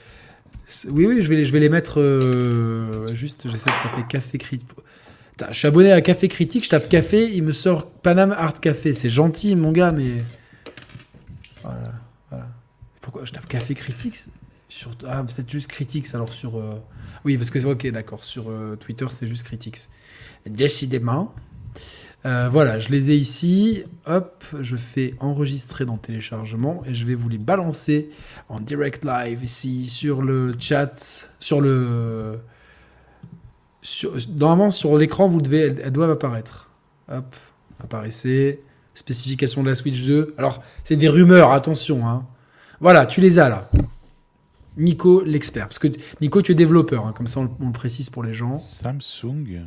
Oui, oui, je vais, je vais les mettre. Euh, juste, j'essaie de taper café critique. Je suis abonné à Café Critique, je tape café, il me sort Panam Art Café. C'est gentil, mon gars, mais. Voilà, voilà. Pourquoi je tape Café Critique? Sur... Ah, c'est juste Critiques, alors sur. Euh, oui, parce que, ok, d'accord, sur euh, Twitter, c'est juste Critiques. Décidément. Euh, voilà, je les ai ici. Hop, je fais enregistrer dans téléchargement et je vais vous les balancer en direct live ici sur le chat, sur le. Sur, normalement, sur l'écran, vous devez, elles, doivent apparaître. Hop, apparaissez. Spécification de la Switch 2. Alors, c'est des rumeurs, attention. Hein. Voilà, tu les as là. Nico, l'expert. Parce que Nico, tu es développeur, hein, comme ça on, on, le précise pour les gens. Samsung.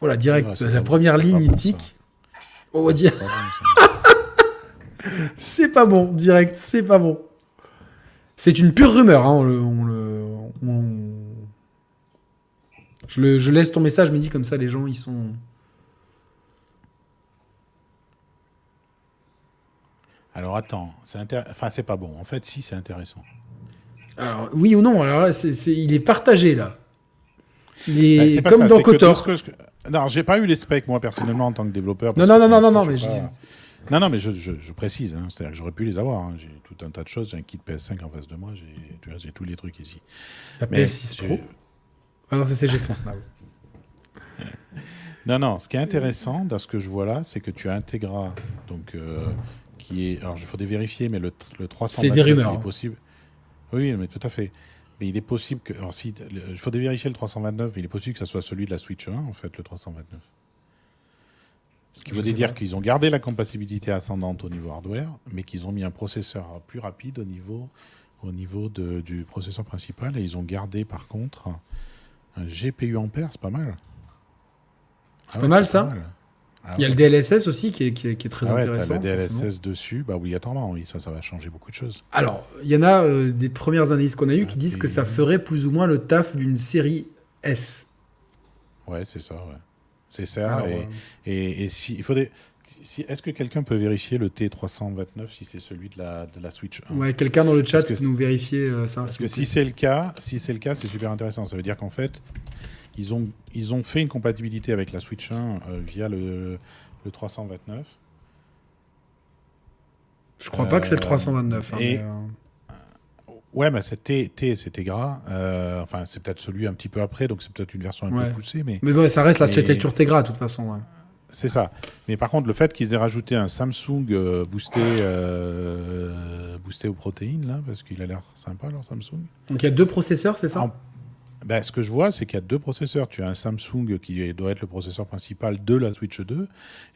Voilà, direct, la première ligne mythique. On va dire. c'est pas bon, direct, c'est pas bon. C'est une pure rumeur, hein, on le, Je, le, je laisse ton message, me dit comme ça, les gens, ils sont. Alors attends, c'est intér... enfin c'est pas bon. En fait, si c'est intéressant. Alors oui ou non Alors là, il est partagé là. Il est, bah, comme dans Kotor. Que je... Non, j'ai pas eu les specs moi personnellement en tant que développeur. Non non non non non, non mais je dis... Non, non, mais je, je, précise, hein, c'est-à-dire que j'aurais pu les avoir. Hein. J'ai tout un tas de choses. J'ai un kit PS5 en face de moi. J'ai tous les trucs ici. La PS6 Pro Ah non, c'est CG France Non, non, ce qui est intéressant dans ce que je vois là, c'est que tu as Integra, donc, euh, qui est. Alors, il faudrait vérifier, mais le, le 300 C'est des rumeurs. Hein. possible. Oui, mais tout à fait. Mais il est possible que. Alors, si. Il faut vérifier le 329, mais il est possible que ça soit celui de la Switch 1, en fait, le 329. Ce qui veut dire qu'ils ont gardé la compatibilité ascendante au niveau hardware, mais qu'ils ont mis un processeur plus rapide au niveau, au niveau de, du processeur principal. Et ils ont gardé, par contre, un GPU Ampère, c'est pas mal. C'est ah pas mal ça ah Il y a le DLSS aussi qui est, qui est, très ah ouais, intéressant. le DLSS dessus, bah obligatoirement, oui, ça, ça va changer beaucoup de choses. Alors, il y en a euh, des premières analyses qu'on a eues qui disent que ça ferait plus ou moins le taf d'une série S. Ouais, c'est ça, ouais. C'est ça. et, et, si, il faudrait. Si, Est-ce que quelqu'un peut vérifier le T329 si c'est celui de la, de la Switch 1 Ouais, quelqu'un dans le chat peut nous vérifier euh, ça. Parce que si c'est le cas, si c'est le cas, c'est super intéressant. Ça veut dire qu'en fait, ils ont, ils ont fait une compatibilité avec la Switch 1 euh, via le, le 329. Je crois pas que c'est le 329. Hein, et, euh, Ouais, mais c'était c'était gras. Euh, enfin, c'est peut-être celui un petit peu après, donc c'est peut-être une version un peu poussée. Mais, mais bon, ça reste l'architecture Tegra, de toute façon. C'est ça. Mais par contre, le fait qu'ils aient rajouté un Samsung euh, boosté, euh, boosté aux protéines, là, parce qu'il a l'air sympa, leur Samsung. Donc il y a deux processeurs, c'est ça? Ben, ce que je vois, c'est qu'il y a deux processeurs. Tu as un Samsung qui doit être le processeur principal de la Switch 2.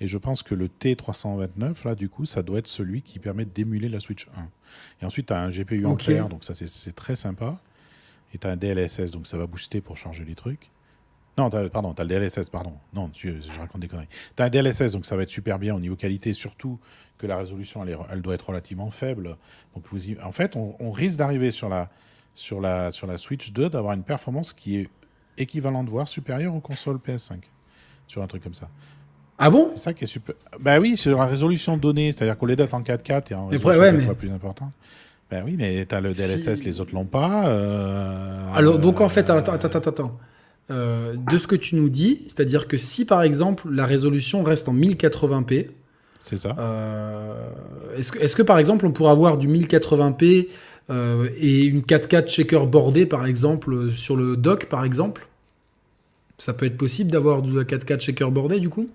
Et je pense que le T329, là, du coup, ça doit être celui qui permet d'émuler la Switch 1. Et ensuite, tu as un GPU en clair, donc ça, c'est très sympa. Et tu as un DLSS, donc ça va booster pour changer les trucs. Non, pardon, tu as le DLSS, pardon. Non, tu, je raconte des conneries. Tu as un DLSS, donc ça va être super bien au niveau qualité, surtout que la résolution, elle, elle doit être relativement faible. Donc, vous en fait, on, on risque d'arriver sur la, sur la, sur la Switch 2 d'avoir une performance qui est équivalente, voire supérieure aux consoles PS5. Sur un truc comme ça. Ah bon? C'est ça qui est super. Bah oui, c'est la résolution de données, c'est-à-dire qu'on les date en 4K et en résolution ouais, fois plus importante. Ben oui, mais tu as le DLSS, les autres l'ont pas. Euh, Alors, donc en fait, attends, attends, attends. attends. Euh, de ce que tu nous dis, c'est-à-dire que si par exemple la résolution reste en 1080p, c'est ça. Euh, est-ce que, est que, par exemple on pourrait avoir du 1080p euh, et une 4K checker bordée, par exemple, sur le dock, par exemple Ça peut être possible d'avoir du 4K checker bordé, du coup?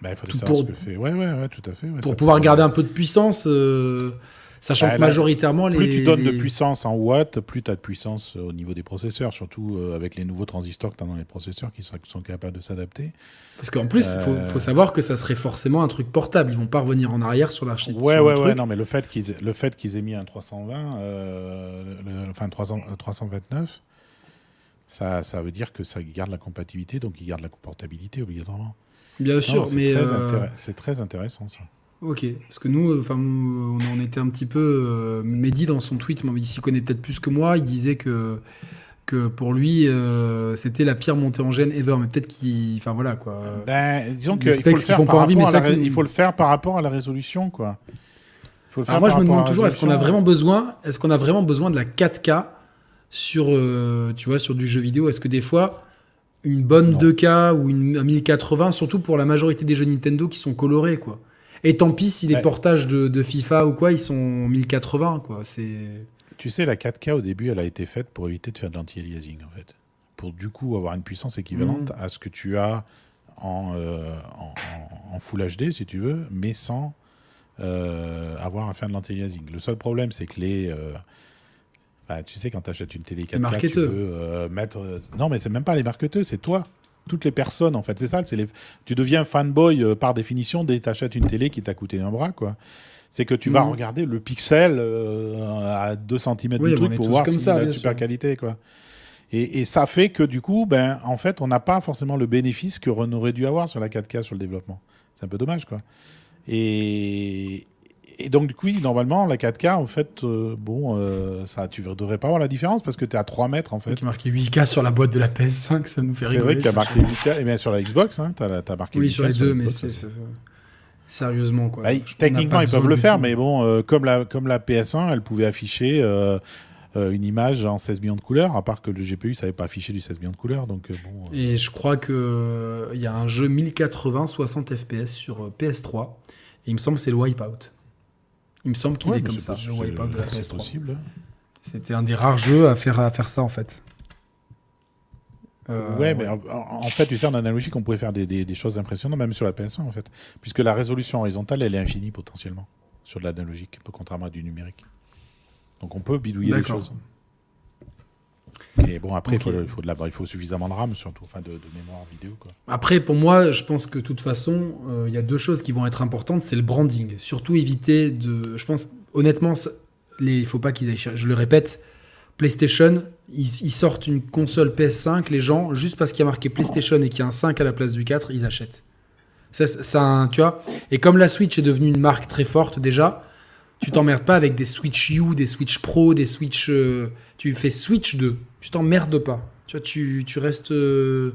Bah, il faut savoir ce que fait. Ouais, ouais, ouais, tout à fait. pour pouvoir garder un peu de puissance, euh, Sachant bah, que majoritairement, les, plus tu donnes de puissance en watts, plus tu as de puissance euh, au niveau des processeurs, surtout euh, avec les nouveaux transistors que tu as dans les processeurs qui sont, capables de s'adapter. Parce qu'en plus, il faut, euh, savoir que ça serait forcément un truc portable. Ils vont pas revenir en arrière sur l'architecture. Ouais, ouais, ouais. Non, mais le fait qu'ils le fait qu'ils aient mis un 320, le, enfin 329, ça, ça veut dire que ça garde la compatibilité, donc ils gardent la portabilité obligatoirement. Bien sûr, mais c'est très intéressant ça. Ok, parce que nous, enfin, on en était un petit peu. Euh, Mehdi, dans son tweet, il s'y connaît peut-être plus que moi, il disait que, que pour lui, euh, c'était la pire montée en gêne ever. Mais peut-être qu'il. Enfin, voilà, quoi. Ben, disons qu'il faut, le faire par envie, mais il faut le faire par rapport à la résolution, quoi. Alors moi, je me demande toujours, est-ce qu'on a vraiment besoin, est-ce qu'on a vraiment besoin de la 4K sur, euh, tu vois, sur du jeu vidéo? Est-ce que des fois, une bonne 2K ou une 1080, surtout pour la majorité des jeux Nintendo qui sont colorés, quoi et tant pis si les portages de, FIFA ou quoi, ils sont 1080, quoi. C'est. Tu sais, la 4K au début, elle a été faite pour éviter de faire de l'anti-aliasing, en fait. Pour du coup avoir une puissance équivalente mm. à ce que tu as en, euh, en, Full HD, si tu veux, mais sans euh, avoir à faire de l'anti-aliasing. Le seul problème, c'est que les. Euh, bah, tu sais, quand tu achètes une télé 4K, tu peux mettre. Non, mais c'est même pas les marketeux, c'est toi toutes les personnes, en fait. C'est ça, c'est les... tu deviens fanboy euh, par définition dès que tu achètes une télé qui t'a coûté un bras, quoi. C'est que tu vas mhm. regarder le pixel euh, à 2 cm de truc pour voir s'il a de super qualité, quoi. Et, ça fait que du coup, ben, en fait, on n'a pas forcément le bénéfice que qu'on aurait dû avoir sur la 4K sur le développement. C'est un peu dommage, quoi. Et, et donc, du coup, normalement, la 4K, en fait, euh, bon, euh, ça, tu ne devrais pas voir la différence parce que tu es à 3 mètres, en fait. Qui marqué 8K sur la boîte de la PS5, ça nous fait rigoler. C'est vrai qu'il y a marqué 8K, et bien sur la Xbox, hein, tu as, marqué Oui, sur les deux, mais c'est. Sérieusement, quoi. Bah, techniquement, ils peuvent le faire, mais bon, euh, comme, la, comme la PS1, elle pouvait afficher euh, une image en 16 millions de couleurs, à part que le GPU savait pas afficher du 16 millions de couleurs. Donc, bon, Et je crois qu'il il y a un jeu 1080 60 FPS sur PS3, et il me semble que c'est le Wipeout. Il me semble qu'il est comme ça, le Wipeout de la PS3. possible. C'était un des rares jeux à faire, à faire ça, en fait. Euh, ouais, mais en, fait, tu sais, en analogique, on pouvait faire des, des, choses impressionnantes, même sur la PS1, en fait. Puisque la résolution horizontale, elle est infinie potentiellement, sur de l'analogique, contrairement à du numérique. Donc on peut bidouiller les choses. Et bon, après, il, faut, il, faut de la, il faut suffisamment de RAM, surtout, enfin, de, mémoire vidéo. Quoi. Après, pour moi, je pense que de toute façon, euh, il y a deux choses qui vont être importantes. C'est le branding. Surtout éviter de. Je pense, honnêtement, il ne faut pas qu'ils aillent. Je le répète, PlayStation, ils, sortent une console PS5, les gens, juste parce qu'il y a marqué PlayStation et qu'il y a un 5 à la place du 4, ils achètent. Ça, ça, tu vois Et comme la Switch est devenue une marque très forte déjà, tu t'emmerdes pas avec des Switch U, des Switch Pro, des Switch. Euh, tu fais Switch 2. Tu t'emmerdes pas. Tu vois, tu, tu restes, euh,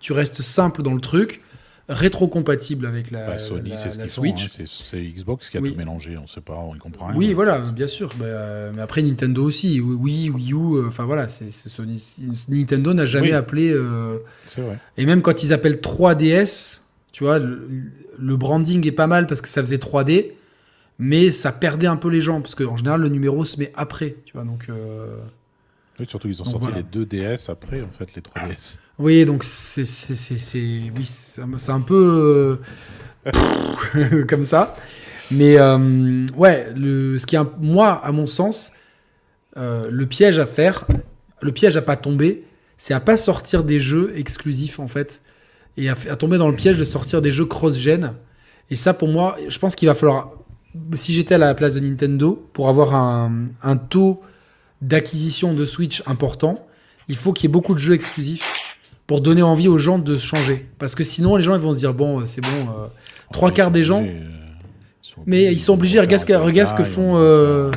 tu restes simple dans le truc rétro-compatible avec la, bah, Sony, c'est ce Switch. Hein, c'est Xbox qui a tout mélangé, on sait pas, on ne comprend rien. Oui, voilà, bien sûr. Bah, mais après Nintendo aussi, oui, Wii U, euh, enfin voilà, c'est Sony. Nintendo n'a jamais appelé. C'est vrai. Et même quand ils appellent 3DS, tu vois, le, branding est pas mal parce que ça faisait 3D, mais ça perdait un peu les gens parce qu'en général le numéro se met après, tu vois, donc. Euh, oui, surtout ils ont sorti les deux DS après, en fait, les 3DS. Oui, donc c'est oui, c'est un peu euh, comme ça. Mais euh, ouais, le, ce qui est moi, à mon sens, euh, le piège à faire, le piège à pas tomber, c'est à pas sortir des jeux exclusifs en fait, et à, tomber dans le piège de sortir des jeux cross-gen. Et ça, pour moi, je pense qu'il va falloir, si j'étais à la place de Nintendo, pour avoir un, un taux d'acquisition de Switch important, il faut qu'il y ait beaucoup de jeux exclusifs pour donner envie aux gens de se changer. Parce que sinon, les gens ils vont se dire bon, c'est bon, euh, trois quarts des gens. Euh, mais ils sont obligés, regarde ce que font. Euh,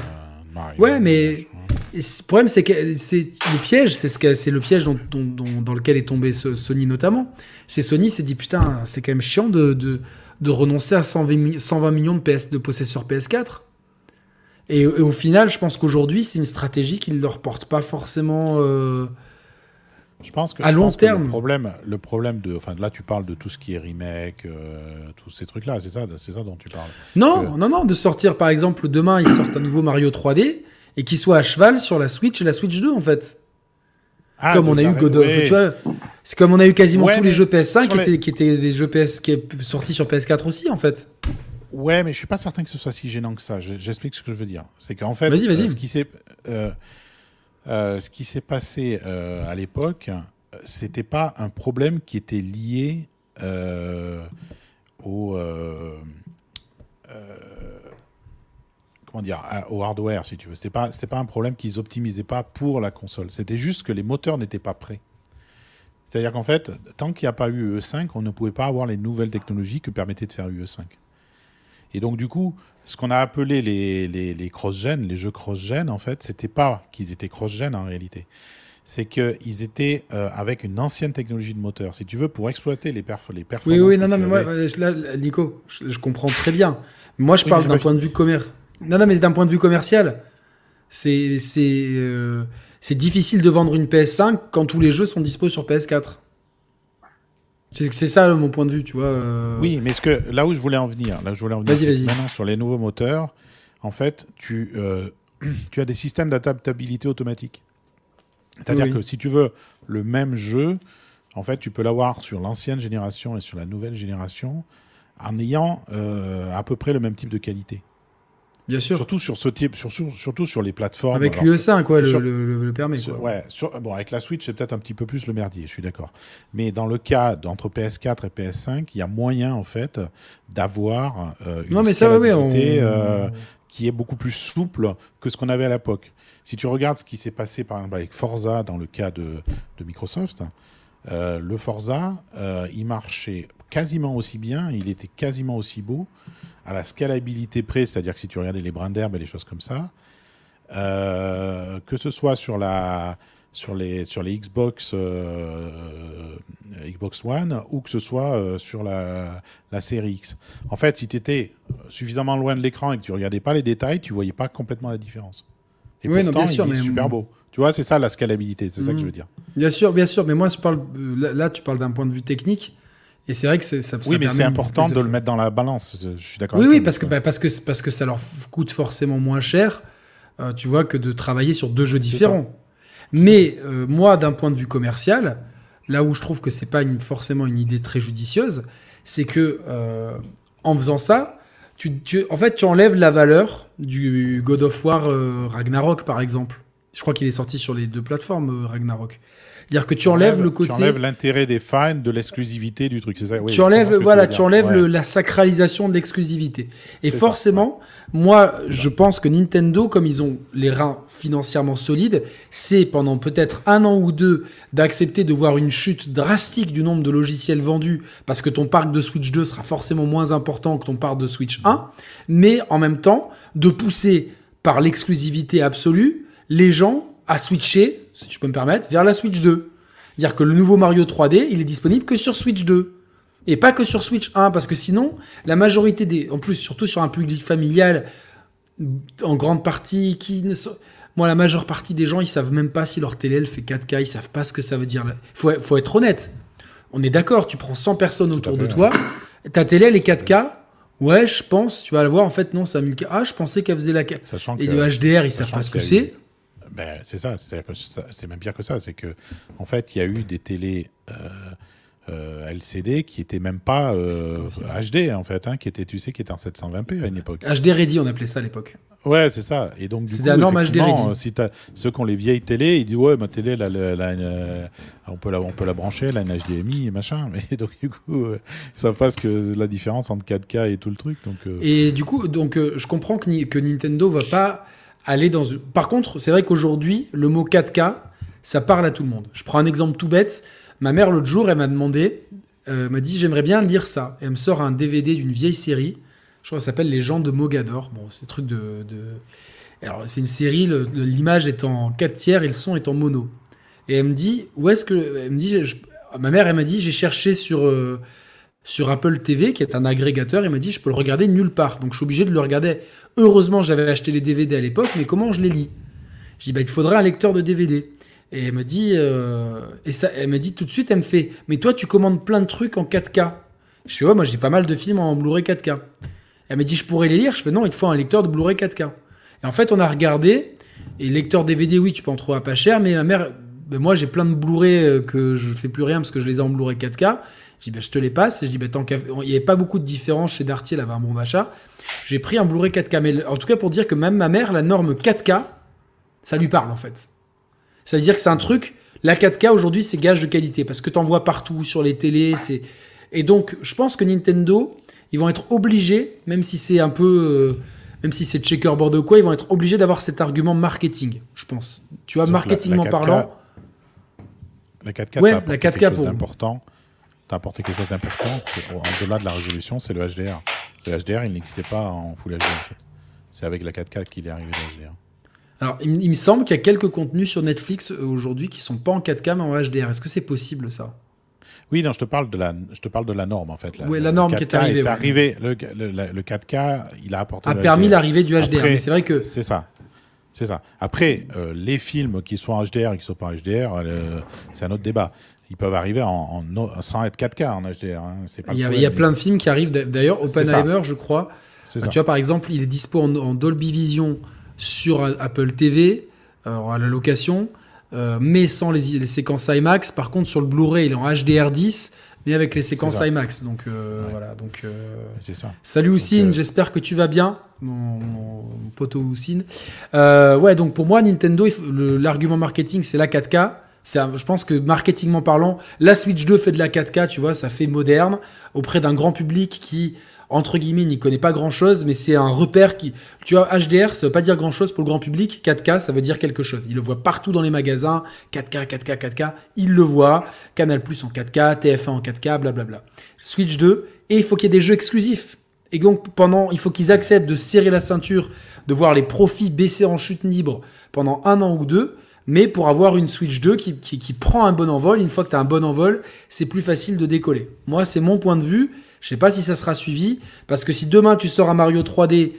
ouais, mais le problème, c'est que c'est le piège, c'est ce c'est le piège dont, dans lequel est tombé Sony notamment. C'est Sony s'est dit putain, c'est quand même chiant de, de, renoncer à 120, 120 millions de, PS, de possesseurs PS4. Et, au final, je pense qu'aujourd'hui, c'est une stratégie qui ne leur porte pas forcément. Je pense que, à long terme. le problème, le problème de, enfin là tu parles de tout ce qui est remake, euh, tous ces trucs-là, c'est ça, c'est ça dont tu parles. Non, non, non, de sortir par exemple demain ils sortent un nouveau Mario 3D et qu'il soit à cheval sur la Switch et la Switch 2 en fait. Ah, comme on a eu God of, tu vois, c'est comme on a eu quasiment tous les jeux PS5 qui, étaient, qui étaient des jeux PS qui est sortis sur PS4 aussi en fait. Ouais, mais je suis pas certain que ce soit si gênant que ça. J'explique ce que je veux dire. C'est qu'en fait, vas-y, vas-y. Euh, ce qui s'est euh, euh, ce qui s'est passé à l'époque, c'était pas un problème qui était lié au comment dire au hardware si tu veux. C'était pas c'était pas un problème qu'ils optimisaient pas pour la console. C'était juste que les moteurs n'étaient pas prêts. C'est-à-dire qu'en fait, tant qu'il n'y a pas eu UE5, on ne pouvait pas avoir les nouvelles technologies que permettait de faire UE5. Et donc, du coup, ce qu'on a appelé les, les, les cross-gen, les jeux cross-gen, en fait, c'était pas qu'ils étaient cross-gen en réalité. C'est qu'ils étaient euh, avec une ancienne technologie de moteur. Si tu veux, pour exploiter les, perf les performances. Oui, oui, non, non, mais moi, là, Nico, je, comprends très bien. Moi, je parle d'un point de vue commercial. Non, non, mais d'un point de vue commercial, c'est euh, c'est difficile de vendre une PS5 quand tous les jeux sont dispo sur PS4. C'est ça mon point de vue, tu vois. Euh. Oui, mais ce que là où je voulais en venir, là où je voulais en venir, c'est maintenant sur les nouveaux moteurs, en fait, tu, euh, tu as des systèmes d'adaptabilité automatique. C'est-à-dire que si tu veux le même jeu, en fait, tu peux l'avoir sur l'ancienne génération et sur la nouvelle génération en ayant euh, à peu près le même type de qualité. Bien sûr. Surtout sur ce type, surtout, surtout sur les plateformes. Avec l'UE5, quoi, le, le, permet. Ouais, bon, avec la Switch, c'est peut-être un petit peu plus le merdier, je suis d'accord. Mais dans le cas d'entre PS4 et PS5, il y a moyen, en fait, d'avoir euh, une non, mais ça, euh, qui est beaucoup plus souple que ce qu'on avait à l'époque. Si tu regardes ce qui s'est passé, par exemple, avec Forza, dans le cas de, de Microsoft, euh, le Forza, il marchait quasiment aussi bien, il était quasiment aussi beau à la scalabilité près, c'est-à-dire que si tu regardais les brins d'herbe et les choses comme ça, euh, que ce soit sur la, sur les, sur les Xbox, Xbox One ou que ce soit sur la, la série X. En fait, si tu étais suffisamment loin de l'écran et que tu regardais pas les détails, tu voyais pas complètement la différence. Et oui, pourtant, non, il est super beau. Tu vois, c'est ça la scalabilité, c'est ça que je veux dire. Bien sûr, bien sûr, mais moi je parle là, tu parles d'un point de vue technique. Et c'est vrai que ça, Oui, mais c'est important de, le mettre dans la balance. Je suis d'accord. Oui, oui, parce que, bah, parce, que, parce que ça leur coûte forcément moins cher, euh, tu vois, que de travailler sur deux jeux différents. Mais euh, moi, d'un point de vue commercial, là où je trouve que c'est pas une, forcément une idée très judicieuse, c'est que euh, en faisant ça, tu, tu, en fait, tu enlèves la valeur du God of War Ragnarok, par exemple. Je crois qu'il est sorti sur les deux plateformes, Ragnarok. C'est-à-dire que tu enlèves le côté. Tu enlèves l'intérêt des fans, de l'exclusivité du truc, c'est ça? Tu enlèves, voilà, tu, enlèves la sacralisation de l'exclusivité. Et forcément, moi, je pense que Nintendo, comme ils ont les reins financièrement solides, c'est pendant peut-être un an ou deux d'accepter de voir une chute drastique du nombre de logiciels vendus, parce que ton parc de Switch 2 sera forcément moins important que ton parc de Switch 1, mais en même temps, de pousser par l'exclusivité absolue les gens à switcher si je peux me permettre, vers la Switch 2. C'est-à-dire que le nouveau Mario 3D, il est disponible que sur Switch 2. Et pas que sur Switch 1, parce que sinon, la majorité des. En plus, surtout sur un public familial, en grande partie, qui ne Moi, la majeure partie des gens, ils savent même pas si leur télé, elle fait 4K, ils savent pas ce que ça veut dire. Faut, faut être honnête. On est d'accord, tu prends 100 personnes autour de toi, ta télé, elle est 4K, Ouais, je pense, tu vas le voir, en fait, non, c'est 1000K. Ah, je pensais qu'elle faisait la. Sachant et le HDR, ils savent pas ce que c'est. Ben, c'est ça, c'est même pire que ça. C'est que, en fait, il y a eu des télés euh, euh, LCD qui étaient même pas HD, euh, en fait, hein, qui étaient, tu sais, qui étaient en 720p à une époque. HD Ready, on appelait ça à l'époque. Ouais, c'est ça. Et donc, du coup, la norme HD Ready. Si as, ceux qui ont les vieilles télés, ils disent Ouais, ma télé, on, peut la, on peut la brancher, elle a une HDMI et machin. Mais donc, du coup, ils savent pas ce que la différence entre 4K et tout le truc. Donc, Et du coup, donc, je comprends que, que Nintendo va pas aller dans. Par contre, c'est vrai qu'aujourd'hui, le mot 4K, ça parle à tout le monde. Je prends un exemple tout bête. Ma mère, l'autre jour, elle m'a demandé, euh, m'a dit J'aimerais bien lire ça. Et elle me sort un DVD d'une vieille série. Je crois que ça s'appelle Les gens de Mogador. Bon, c'est truc de. Alors, c'est une série, l'image est en 4 tiers et le son est en mono. Et elle me dit Où est-ce que. Elle me dit Ma mère, elle m'a dit J'ai cherché sur. Euh, sur Apple TV, qui est un agrégateur, il m'a dit je peux le regarder nulle part. Donc je suis obligé de le regarder. Heureusement, j'avais acheté les DVD à l'époque, mais comment je les lis? Je dis bah, il faudrait un lecteur de DVD. Et elle me dit euh, et ça, elle me dit tout de suite, elle me fait mais toi tu commandes plein de trucs en 4K. Je dis ouais, moi j'ai pas mal de films en Blu-ray 4K. Elle me dit je pourrais les lire. Je fais non, il faut un lecteur de Blu-ray 4K. Et en fait, on a regardé et lecteur DVD, oui, tu peux en trouver à pas cher, mais ma mère, ben, moi j'ai plein de Blu-ray euh, que je fais plus rien parce que je les ai en Blu-ray 4K. Je dis, ben, je te les passe. Et je dis, ben, tant qu'il n'y avait pas beaucoup de différence chez Darty, elle avait un bon d'achat. J'ai pris un Blu-ray 4K. Mais en tout cas, pour dire que même ma mère, la norme 4K, ça lui parle en fait. Ça veut dire que c'est un truc. La 4K aujourd'hui, c'est gage de qualité parce que tu en vois partout sur les télés. C'est et donc, je pense que Nintendo, ils vont être obligés, même si c'est un peu, euh, même si c'est checkerboard ou quoi, ils vont être obligés d'avoir cet argument marketing. Je pense. Tu vois, marketingment parlant. La 4K, ouais, la 4K pour important t'as apporté quelque chose d'important. Au-delà de la résolution, c'est le HDR. Le HDR, il n'existait pas en Full HD en fait. C'est avec la 4K qu'il est arrivé le HDR. Alors, il, me semble qu'il y a quelques contenus sur Netflix euh, aujourd'hui qui sont pas en 4K mais en HDR. Est-ce que c'est possible ça? Oui, non, je te parle de la, je te parle de la norme en fait. oui, la norme qui est arrivée. arrivé, le, le, 4K, il a apporté. A permis l'arrivée du HDR. mais c'est vrai que. C'est ça. C'est ça. Après, euh, les films qui sont en HDR et qui sont pas en HDR, euh, c'est un autre débat ils peuvent arriver en, sans être 4K en HDR. Hein. il, y a, plein de films qui arrivent. D'ailleurs, Oppenheimer, je crois. tu vois, par exemple, il est dispo en, Dolby Vision sur Apple TV, euh, à la location, euh, mais sans les, séquences IMAX. Par contre, sur le Blu-ray, il est en HDR10, mais avec les séquences IMAX. Donc euh, voilà. Donc, c'est ça. Salut Oussine, j'espère que tu vas bien, mon, mon poteau Oussine. ouais, donc pour moi, Nintendo, l'argument marketing, c'est la 4K je pense que marketingment parlant, la Switch 2 fait de la 4K, tu vois, ça fait moderne auprès d'un grand public qui, entre guillemets, n'y connaît pas grand chose, mais c'est un repère qui, tu vois, HDR, ça veut pas dire grand chose pour le grand public. 4K, ça veut dire quelque chose. Il le voit partout dans les magasins. 4K, 4K, 4K. Il le voit. Canal Plus en 4K, TF1 en 4K, blablabla. Switch 2. Et il faut qu'il y ait des jeux exclusifs. Et donc, pendant, il faut qu'ils acceptent de serrer la ceinture, de voir les profits baisser en chute libre pendant un an ou deux mais pour avoir une Switch 2 qui, qui, prend un bon envol. Une fois que tu as un bon envol, c'est plus facile de décoller. Moi, c'est mon point de vue. Je sais pas si ça sera suivi, parce que si demain tu sors un Mario 3D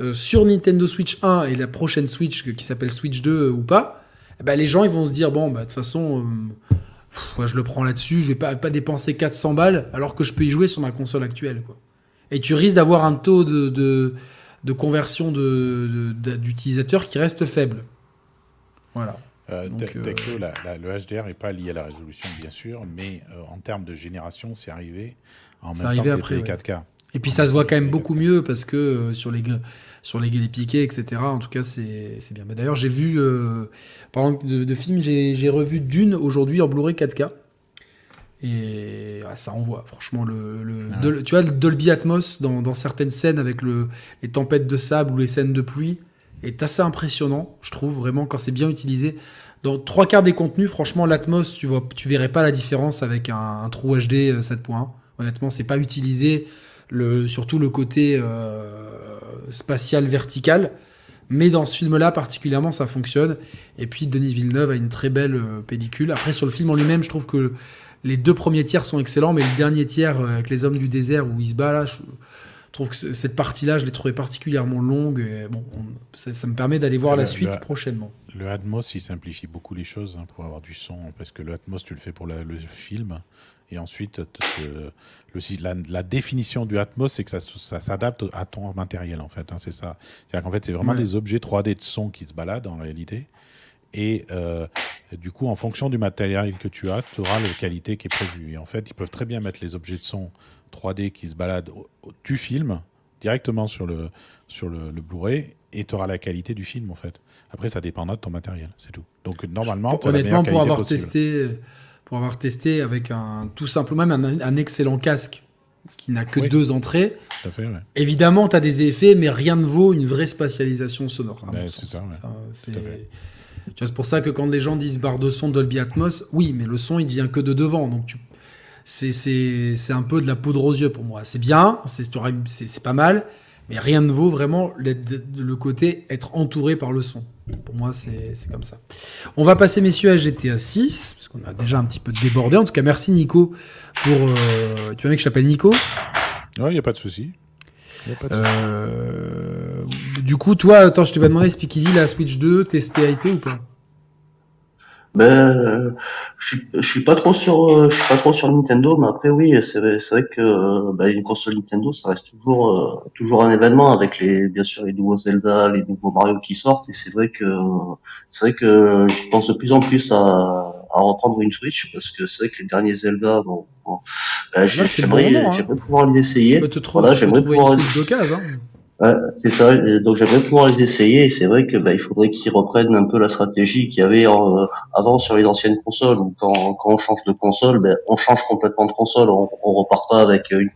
euh, sur Nintendo Switch 1 et la prochaine Switch qui s'appelle Switch 2 euh, ou pas, eh ben, les gens ils vont se dire bon bah de toute façon euh, je le prends là-dessus, je vais pas, pas dépenser 400 balles alors que je peux y jouer sur ma console actuelle quoi. Et tu risques d'avoir un taux de, de, conversion d'utilisateurs qui reste faible. Voilà. Donc, le HDR n'est pas lié à la résolution, bien sûr, mais en termes de génération, c'est arrivé en même temps que après, les 4K. Et puis ça se voit quand même beaucoup mieux parce que sur les sur les, les piquets, etc. En tout cas, c'est bien. D'ailleurs, j'ai vu, euh, par exemple, de, de films, j'ai revu Dune aujourd'hui en Blu-ray 4K. Et ah, ça envoie, franchement. Le, le tu vois, le Dolby Atmos dans, dans certaines scènes avec le, les tempêtes de sable ou les scènes de pluie est assez impressionnant, je trouve, vraiment, quand c'est bien utilisé. Dans trois quarts des contenus, franchement, l'Atmos, tu vois, tu verrais pas la différence avec un, True HD 7.1. Honnêtement, c'est pas utilisé surtout le côté euh, spatial vertical. Mais dans ce film-là, particulièrement, ça fonctionne. Et puis, Denis Villeneuve a une très belle euh, pellicule. Après, sur le film en lui-même, je trouve que les deux premiers tiers sont excellents, mais le dernier tiers, euh, avec les hommes du désert, où il se bat là, je trouve que cette partie-là, je l'ai trouvé particulièrement longue. Et bon, ça, me permet d'aller voir la suite prochainement. Le Atmos, il simplifie beaucoup les choses hein, pour avoir du son, parce que le Atmos, tu le fais pour le film. Et ensuite, le, la, définition du Atmos, c'est que ça, ça s'adapte à ton matériel, en fait. Hein, c'est ça. C'est-à-dire qu'en fait, c'est vraiment des objets 3D de son qui se baladent en réalité. Et euh, du coup, en fonction du matériel que tu as, tu auras la qualité qui est prévue. Et en fait, ils peuvent très bien mettre les objets de son 3D qui se baladent du film directement sur le, sur le, Blu-ray et tu auras la qualité du film, en fait. Après, ça dépendra de ton matériel, c'est tout. Donc, normalement, honnêtement, pour avoir testé pour avoir testé avec un tout simplement même un, excellent casque qui n'a que deux entrées. Évidemment, tu as des effets, mais rien ne vaut une vraie spatialisation sonore. c'est pour ça que quand les gens disent barre de son Dolby Atmos, oui, mais le son il vient que de devant, donc tu... c'est un peu de la poudre aux yeux pour moi. C'est bien, c'est pas mal, mais rien ne vaut vraiment le côté être entouré par le son. Pour moi, c'est comme ça. On va passer, messieurs, à GTA 6, parce qu'on a déjà un petit peu débordé. En tout cas, merci Nico pour. Euh, tu vois, mec, je t'appelle Nico Ouais, il n'y a pas de souci. Euh, du coup, toi, attends, je te vais demander Speakeasy, la Switch 2, testé IP ou pas? Ben, je suis, je suis pas trop sur, euh, je suis pas trop sur Nintendo, mais après oui, c'est vrai, c'est vrai que euh, ben, une console Nintendo, ça reste toujours, euh, toujours un événement avec les, bien sûr, les nouveaux Zelda, les nouveaux Mario qui sortent, et c'est vrai que, c'est vrai que je pense de plus en plus à, à reprendre une Switch parce que c'est vrai que les derniers Zelda, bon, ben, j'aimerais, hein. j'aimerais pouvoir les essayer. Voilà, j'aimerais pouvoir. Une Ouais, c'est ça. donc j'aimerais pouvoir les essayer. Et c'est vrai que bah, il faudrait qu'ils reprennent un peu la stratégie qu'il y avait euh, avant sur les anciennes consoles. Où quand, quand on change de console, ben, on change complètement de console. On, on repart pas avec une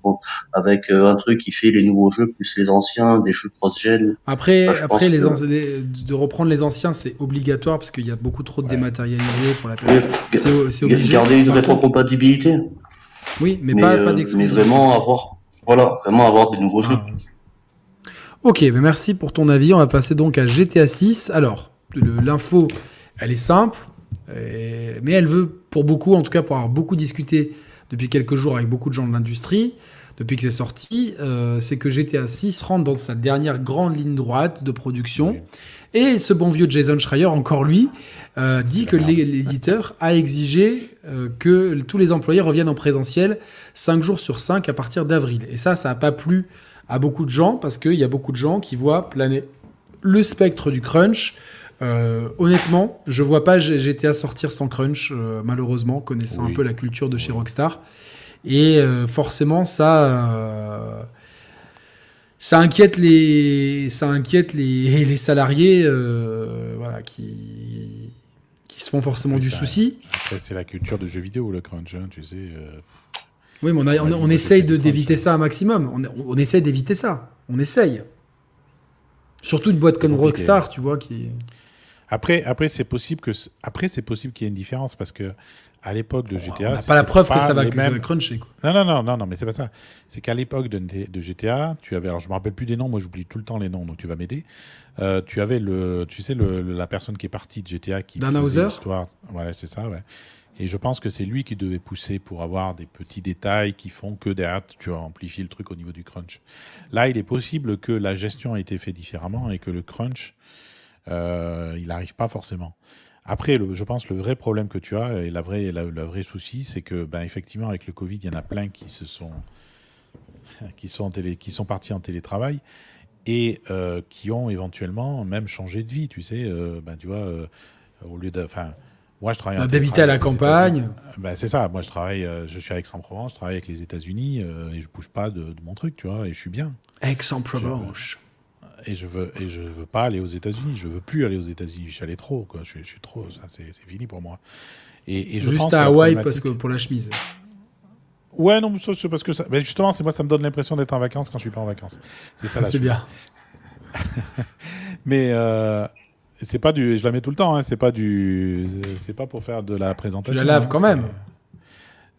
avec euh, un truc qui fait les nouveaux jeux plus les anciens, des jeux cross-gen. Après, après les, de reprendre les anciens, c'est obligatoire parce qu'il y a beaucoup trop de dématérialisés pour la période. c'est obligé. Garder une rétrocompatibilité. Oui, mais, pas, pas euh, Mais vraiment avoir, voilà, vraiment avoir des nouveaux jeux. Ok, mais merci pour ton avis. On va passer donc à GTA 6. Alors, l'info, elle est simple, mais elle veut, pour beaucoup, en tout cas pour avoir beaucoup discuté depuis quelques jours avec beaucoup de gens de l'industrie, depuis que c'est sorti, euh, c'est que GTA 6 rentre dans sa dernière grande ligne droite de production. Et ce bon vieux Jason Schreier, encore lui, euh, dit que l'éditeur a exigé euh, que tous les employés reviennent en présentiel 5 jours sur 5 à partir d'avril. Et ça, ça n'a pas plu à beaucoup de gens parce qu'il y a beaucoup de gens qui voient planer le spectre du crunch. Euh, honnêtement, je vois pas GTA sortir sans crunch, euh, malheureusement, connaissant un peu la culture de chez Rockstar. Et euh, forcément, ça, ça inquiète les, ça inquiète les, les salariés, voilà, qui, qui se font forcément du souci. Après, c'est la culture de jeux vidéo le crunch, hein, tu sais. Oui, mais on, essaye d'éviter ça un maximum. On, essaye d'éviter ça. On essaye. Surtout une boîte comme Rockstar, tu vois, qui. Après, après c'est possible que après c'est possible qu'il y ait une différence parce que à l'époque de GTA, on n'a pas la preuve que ça va, que mêmes... cruncher. Quoi. Non, non, non, non, non, mais c'est pas ça. C'est qu'à l'époque de, de, GTA, tu avais, alors je me rappelle plus des noms, moi j'oublie tout le temps les noms, donc tu vas m'aider. Euh, tu avais le, tu sais, le, la personne qui est partie de GTA qui Dan faisait l'histoire. Voilà, c'est ça, ouais. Et je pense que c'est lui qui devait pousser pour avoir des petits détails qui font que derrière, tu amplifies le truc au niveau du crunch. Là, il est possible que la gestion ait été faite différemment et que le crunch, euh, il n'arrive pas forcément. Après, je pense le vrai problème que tu as et la vraie, la, vraie souci, c'est que, ben, effectivement, avec le Covid, il y en a plein qui se sont, qui sont, sont partis en télétravail et euh, qui ont éventuellement même changé de vie. Tu sais, euh, ben, tu vois, au lieu de, moi, je travaille. D'habiter à la campagne. Ben, c'est ça. Moi, je travaille. je suis à Aix-en-Provence. Je travaille avec les États-Unis et je bouge pas de, de, mon truc, tu vois. Et je suis bien. Aix-en-Provence et je veux et je veux pas aller aux États-Unis. Je veux plus aller aux États-Unis. Je suis allé trop, quoi. Je, suis trop. Ça, c'est fini pour moi. Et, je Juste à Hawaï parce que pour la chemise. Ouais, non, c'est parce que ça. Mais justement, c'est moi, ça me donne l'impression d'être en vacances quand je suis pas en vacances. C'est ça la C'est bien. Mais euh, c'est pas du. Je la mets tout le temps. Hein, c'est pas du. C'est pas pour faire de la présentation. Tu la laves hein, quand même.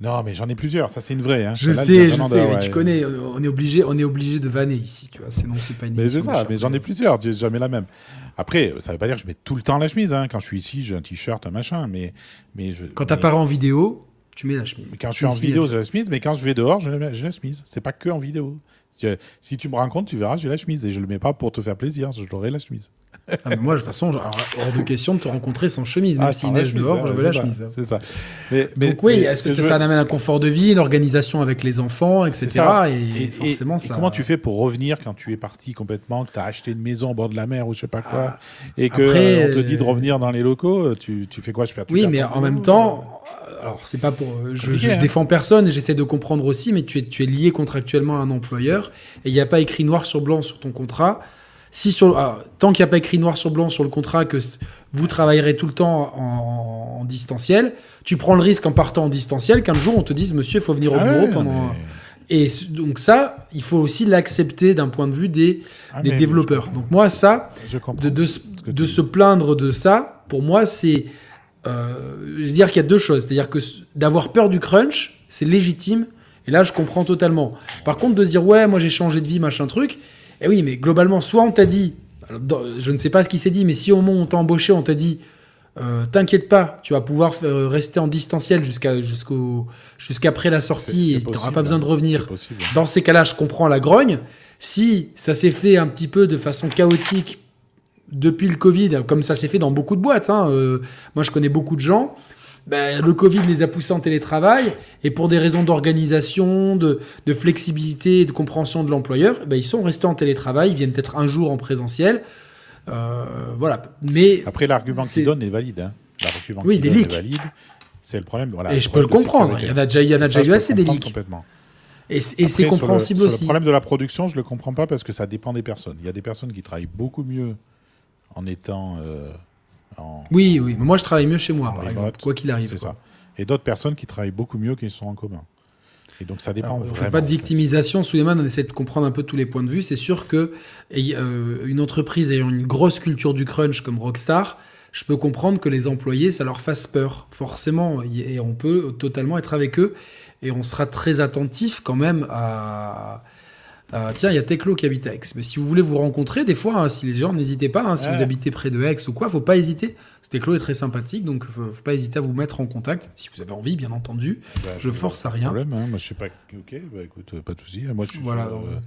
Non, mais j'en ai plusieurs. Ça, c'est une vraie. Hein. Je sais, je sais. Tu connais. On est obligé, on est obligé de vanner ici, tu vois. Sinon, c'est pas une. Mais c'est ça. Mais j'en ai plusieurs. Jamais la même. Après, ça veut pas dire que je mets tout le temps la chemise. Hein. Quand je suis ici, j'ai un t-shirt, un machin. Mais, mais je. Quand t'apparais en vidéo, tu mets la chemise. quand je suis en vidéo, j'ai la chemise. Mais quand je vais dehors, j'ai la chemise. C'est pas que en vidéo. Si tu me rencontres, tu verras, j'ai la chemise. Et je le mets pas pour te faire plaisir. Je l'aurai la chemise. Ah, moi, de toute façon, hors de question de te rencontrer sans chemise. Même ah, s'il neige dehors, je veux la chemise. C'est ça. Mais, Donc, oui, ça, amène un confort de vie, une organisation avec les enfants, etc. Et, forcément, ça... comment tu fais pour revenir quand tu es parti complètement, que tu as acheté une maison au bord de la mer ou je sais pas quoi, ah, et que euh, on te dit de revenir dans les locaux, tu, tu fais quoi? Je perds Oui, mais en même temps, alors c'est pas pour je, je, hein. défends personne et j'essaie de comprendre aussi mais tu es, tu es lié contractuellement à un employeur et il n'y a pas écrit noir sur blanc sur ton contrat si sur, ah, tant qu'il n'y a pas écrit noir sur blanc sur le contrat que vous travaillerez tout le temps en, distanciel, tu prends le risque en partant en distanciel qu'un jour on te dise monsieur, il faut venir au ah bureau pendant. Et donc ça, il faut aussi l'accepter d'un point de vue des, ah, des développeurs. Donc moi, ça, de, de, de se plaindre de ça, pour moi, c'est... Euh, je veux dire qu'il y a deux choses. C'est-à-dire que d'avoir peur du crunch, c'est légitime. Et là, je comprends totalement. Par contre, de dire, ouais, moi j'ai changé de vie, machin truc, eh oui, mais globalement, soit on t'a dit, je ne sais pas ce qui s'est dit, mais si au moment où on t'a embauché, on t'a dit, euh, t'inquiète pas, tu vas pouvoir euh, rester en distanciel jusqu'à jusqu'au jusqu'après la sortie et tu n'auras pas besoin de revenir. Dans ces cas-là, je comprends la grogne. Si ça s'est fait un petit peu de façon chaotique depuis le Covid, comme ça s'est fait dans beaucoup de boîtes, hein, euh, moi je connais beaucoup de gens ben, le Covid les a poussés en télétravail et pour des raisons d'organisation, de, de, flexibilité et de compréhension de l'employeur, ben, ils sont restés en télétravail, ils viennent peut-être un jour en présentiel. Euh, voilà. Mais Après, l'argument qu'ils donnent est valide. Hein. L'argument oui, des leaks. valide. C'est le problème. Voilà, et je peux le comprendre. Il y en a déjà, il y en a déjà eu assez des leaks. Complètement. Et, c'est compréhensible le, aussi. le problème de la production, je le comprends pas parce que ça dépend des personnes. Il y a des personnes qui travaillent beaucoup mieux en étant euh, oui, oui. Mais moi, je travaille mieux chez moi, par exemple, quoi qu'il arrive. C'est ça. Et d'autres personnes qui travaillent beaucoup mieux qu'ils sont en commun. Et donc ça dépend. on ne fait pas de victimisation. Suleiman, on essaie de comprendre un peu tous les points de vue. C'est sûr que euh, une entreprise ayant une grosse culture du crunch comme Rockstar, je peux comprendre que les employés, ça leur fasse peur, forcément. Et on peut totalement être avec eux. Et on sera très attentif quand même à, euh, tiens, il y a Teclo qui habite à Aix. Mais si vous voulez vous rencontrer, des fois, hein, si les gens, n'hésitez pas. Hein, si vous habitez près de Aix ou quoi, faut pas hésiter. Teclo est très sympathique, donc faut, faut pas hésiter à vous mettre en contact. Si vous avez envie, bien entendu. Bah, je force à rien. Problème, hein. Moi, je sais pas. Ok, bah, écoute, pas de souci. Moi, je suis voilà. Sur, euh,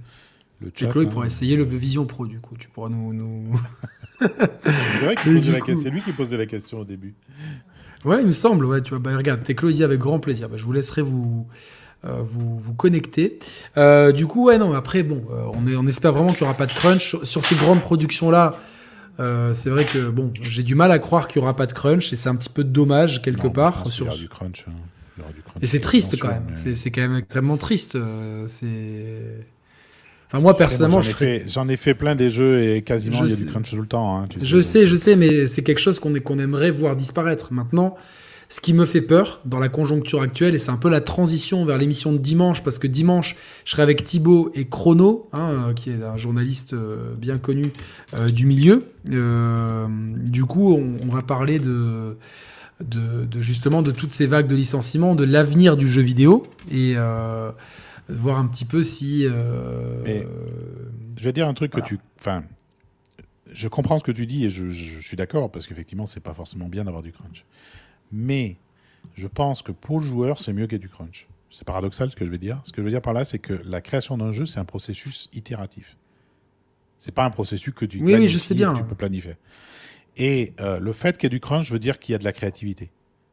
le chat, Teclo, il pourrait essayer le Vision Pro, du coup. Tu pourras nous. nous... c'est vrai question. C'est lui qui posait la question au début. Ouais, il me semble. Ouais, tu vois. Bah, regarde, Teclo, il dit avec grand plaisir. Bah, je vous laisserai vous euh, vous, vous connecter. Euh, du coup, ouais, non, après, bon, euh, on, est, on espère vraiment qu'il n'y aura pas de crunch. Sur, ces grandes productions-là, c'est vrai que bon, j'ai du mal à croire qu'il n'y aura pas de crunch et c'est un petit peu dommage quelque part. Sur... Il y aura du crunch. Hein. Et c'est triste quand même. C'est quand même extrêmement triste. c'est. Enfin, moi, personnellement, j'en ai, fait, ai fait plein des jeux et quasiment il y a du crunch tout le temps. Hein, je sais, je sais, mais c'est quelque chose qu'on qu'on aimerait voir disparaître. Maintenant, Ce qui me fait peur dans la conjoncture actuelle, et c'est un peu la transition vers l'émission de dimanche, parce que dimanche, je serai avec Thibaut et Chrono, hein, qui est un journaliste bien connu du milieu. du coup, on, va parler de, de, justement de toutes ces vagues de licenciements, de l'avenir du jeu vidéo, et voir un petit peu si. je vais dire un truc que tu. Enfin, je comprends ce que tu dis et je, suis d'accord parce qu'effectivement, c'est pas forcément bien d'avoir du crunch. Mais je pense que pour le joueur, c'est mieux qu'il y ait du crunch. C'est paradoxal ce que je veux dire. Ce que je veux dire par là, c'est que la création d'un jeu, c'est un processus itératif. C'est pas un processus que tu, oui, je sais bien. tu peux planifier. Et euh, le fait qu'il y ait du crunch veut dire qu'il y a de la créativité.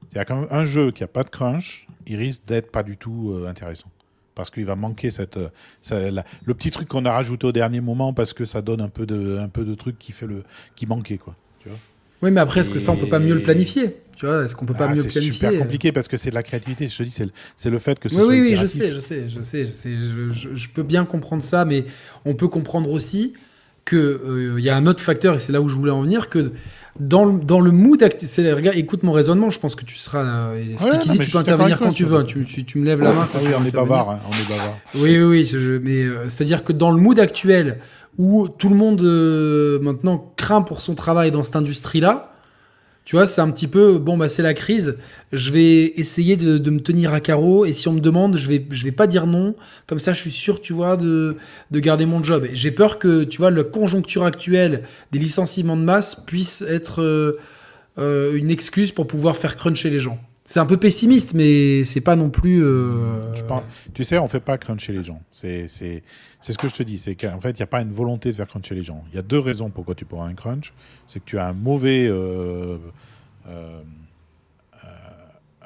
C'est-à-dire qu'un jeu qui a pas de crunch, il risque d'être pas du tout euh, intéressant parce qu'il va manquer cette, le petit truc qu'on a rajouté au dernier moment parce que ça donne un peu de, un peu de truc qui fait le, qui manquait quoi. Tu vois? Oui, mais après, est-ce que ça, on peut pas mieux le planifier Tu vois, est-ce qu'on peut pas ah, mieux planifier C'est super compliqué parce que c'est de la créativité. Je te dis, c'est le, le, fait que ce oui, soit Oui, oui, je sais, je sais, je sais, je sais. Je, peux bien comprendre ça, mais on peut comprendre aussi qu'il euh, y a un autre facteur, et c'est là où je voulais en venir, que dans le, dans le mood regarde, écoute mon raisonnement, je pense que tu seras. Euh, tu peux intervenir quand tu veux. Tu, tu, me lèves la main. Quand oui, on est bavard, hein, on est bavard. Oui, oui, oui. mais euh, c'est-à-dire que dans le mood actuel, où tout le monde euh, maintenant craint pour son travail dans cette industrie-là, tu vois, c'est un petit peu, bon, bah, c'est la crise. Je vais essayer de, me tenir à carreau. Et si on me demande, je vais, je vais pas dire non. Comme ça, je suis sûr, tu vois, de, de garder mon job. J'ai peur que, tu vois, la conjoncture actuelle des licenciements de masse puisse être euh, euh, une excuse pour pouvoir faire cruncher les gens. C'est un peu pessimiste, mais c'est pas non plus. Euh... Tu, sais, on fait pas cruncher les gens. C'est ce que je te dis. C'est qu'en fait, il n'y a pas une volonté de faire cruncher les gens. Il y a deux raisons pourquoi tu pourras un crunch. C'est que tu as un mauvais. Euh, euh,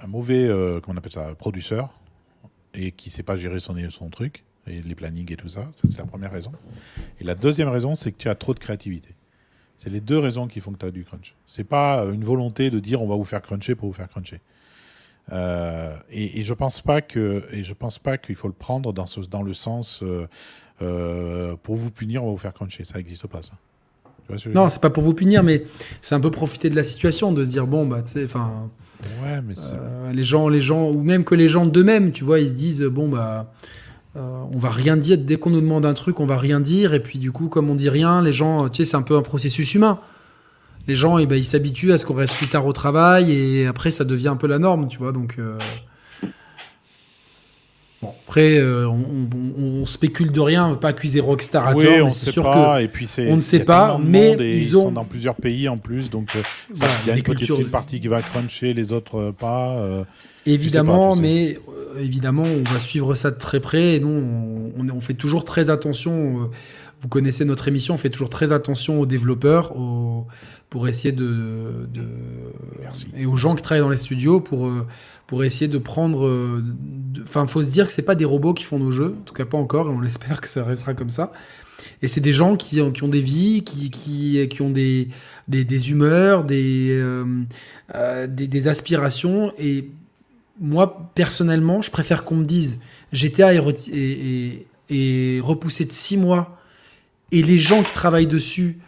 un mauvais. Comment on appelle ça Produceur. Et qui sait pas gérer son, son truc. Et les plannings et tout ça. Ça, c'est la première raison. Et la deuxième raison, c'est que tu as trop de créativité. C'est les deux raisons qui font que tu as du crunch. C'est pas une volonté de dire on va vous faire cruncher pour vous faire cruncher. Euh, et, je pense pas que et je pense pas qu'il faut le prendre dans ce, dans le sens euh, euh, pour vous punir on va vous faire cruncher. Ça n'existe pas ça. Non c'est pas pour vous punir mais c'est un peu profiter de la situation de se dire bon bah tu sais enfin ouais, les gens les gens ou même que les gens d'eux-mêmes tu vois ils se disent bon bah on va rien dire. Dès qu'on nous demande un truc on va rien dire. Et puis du coup comme on dit rien les gens tu sais c'est un peu un processus humain les gens, eh ben, ils s'habituent à ce qu'on reste plus tard au travail et après, ça devient un peu la norme, tu vois. Donc, euh, bon, après, euh, on, spécule de rien, on ne veut pas accuser Rockstar à oui, tort, on c'est sûr que et puis on ne sait pas, mais ils, ont sont dans plusieurs pays en plus, donc euh, il y a une petite partie qui va cruncher, les autres pas. évidemment, mais évidemment, on va suivre ça de très près et nous, on, on fait toujours très attention. vous connaissez notre émission, on fait toujours très attention aux développeurs, aux pour essayer de, et aux gens qui travaillent dans les studios pour euh, pour essayer de prendre euh, enfin faut se dire que c'est pas des robots qui font nos jeux en tout cas pas encore et on l'espère que ça restera comme ça. Et c'est des gens qui, qui ont des vies qui, qui, qui ont des, des, des humeurs des, euh, des, des aspirations et moi personnellement je préfère qu'on me dise GTA et, et repoussé de six mois et les gens qui travaillent dessus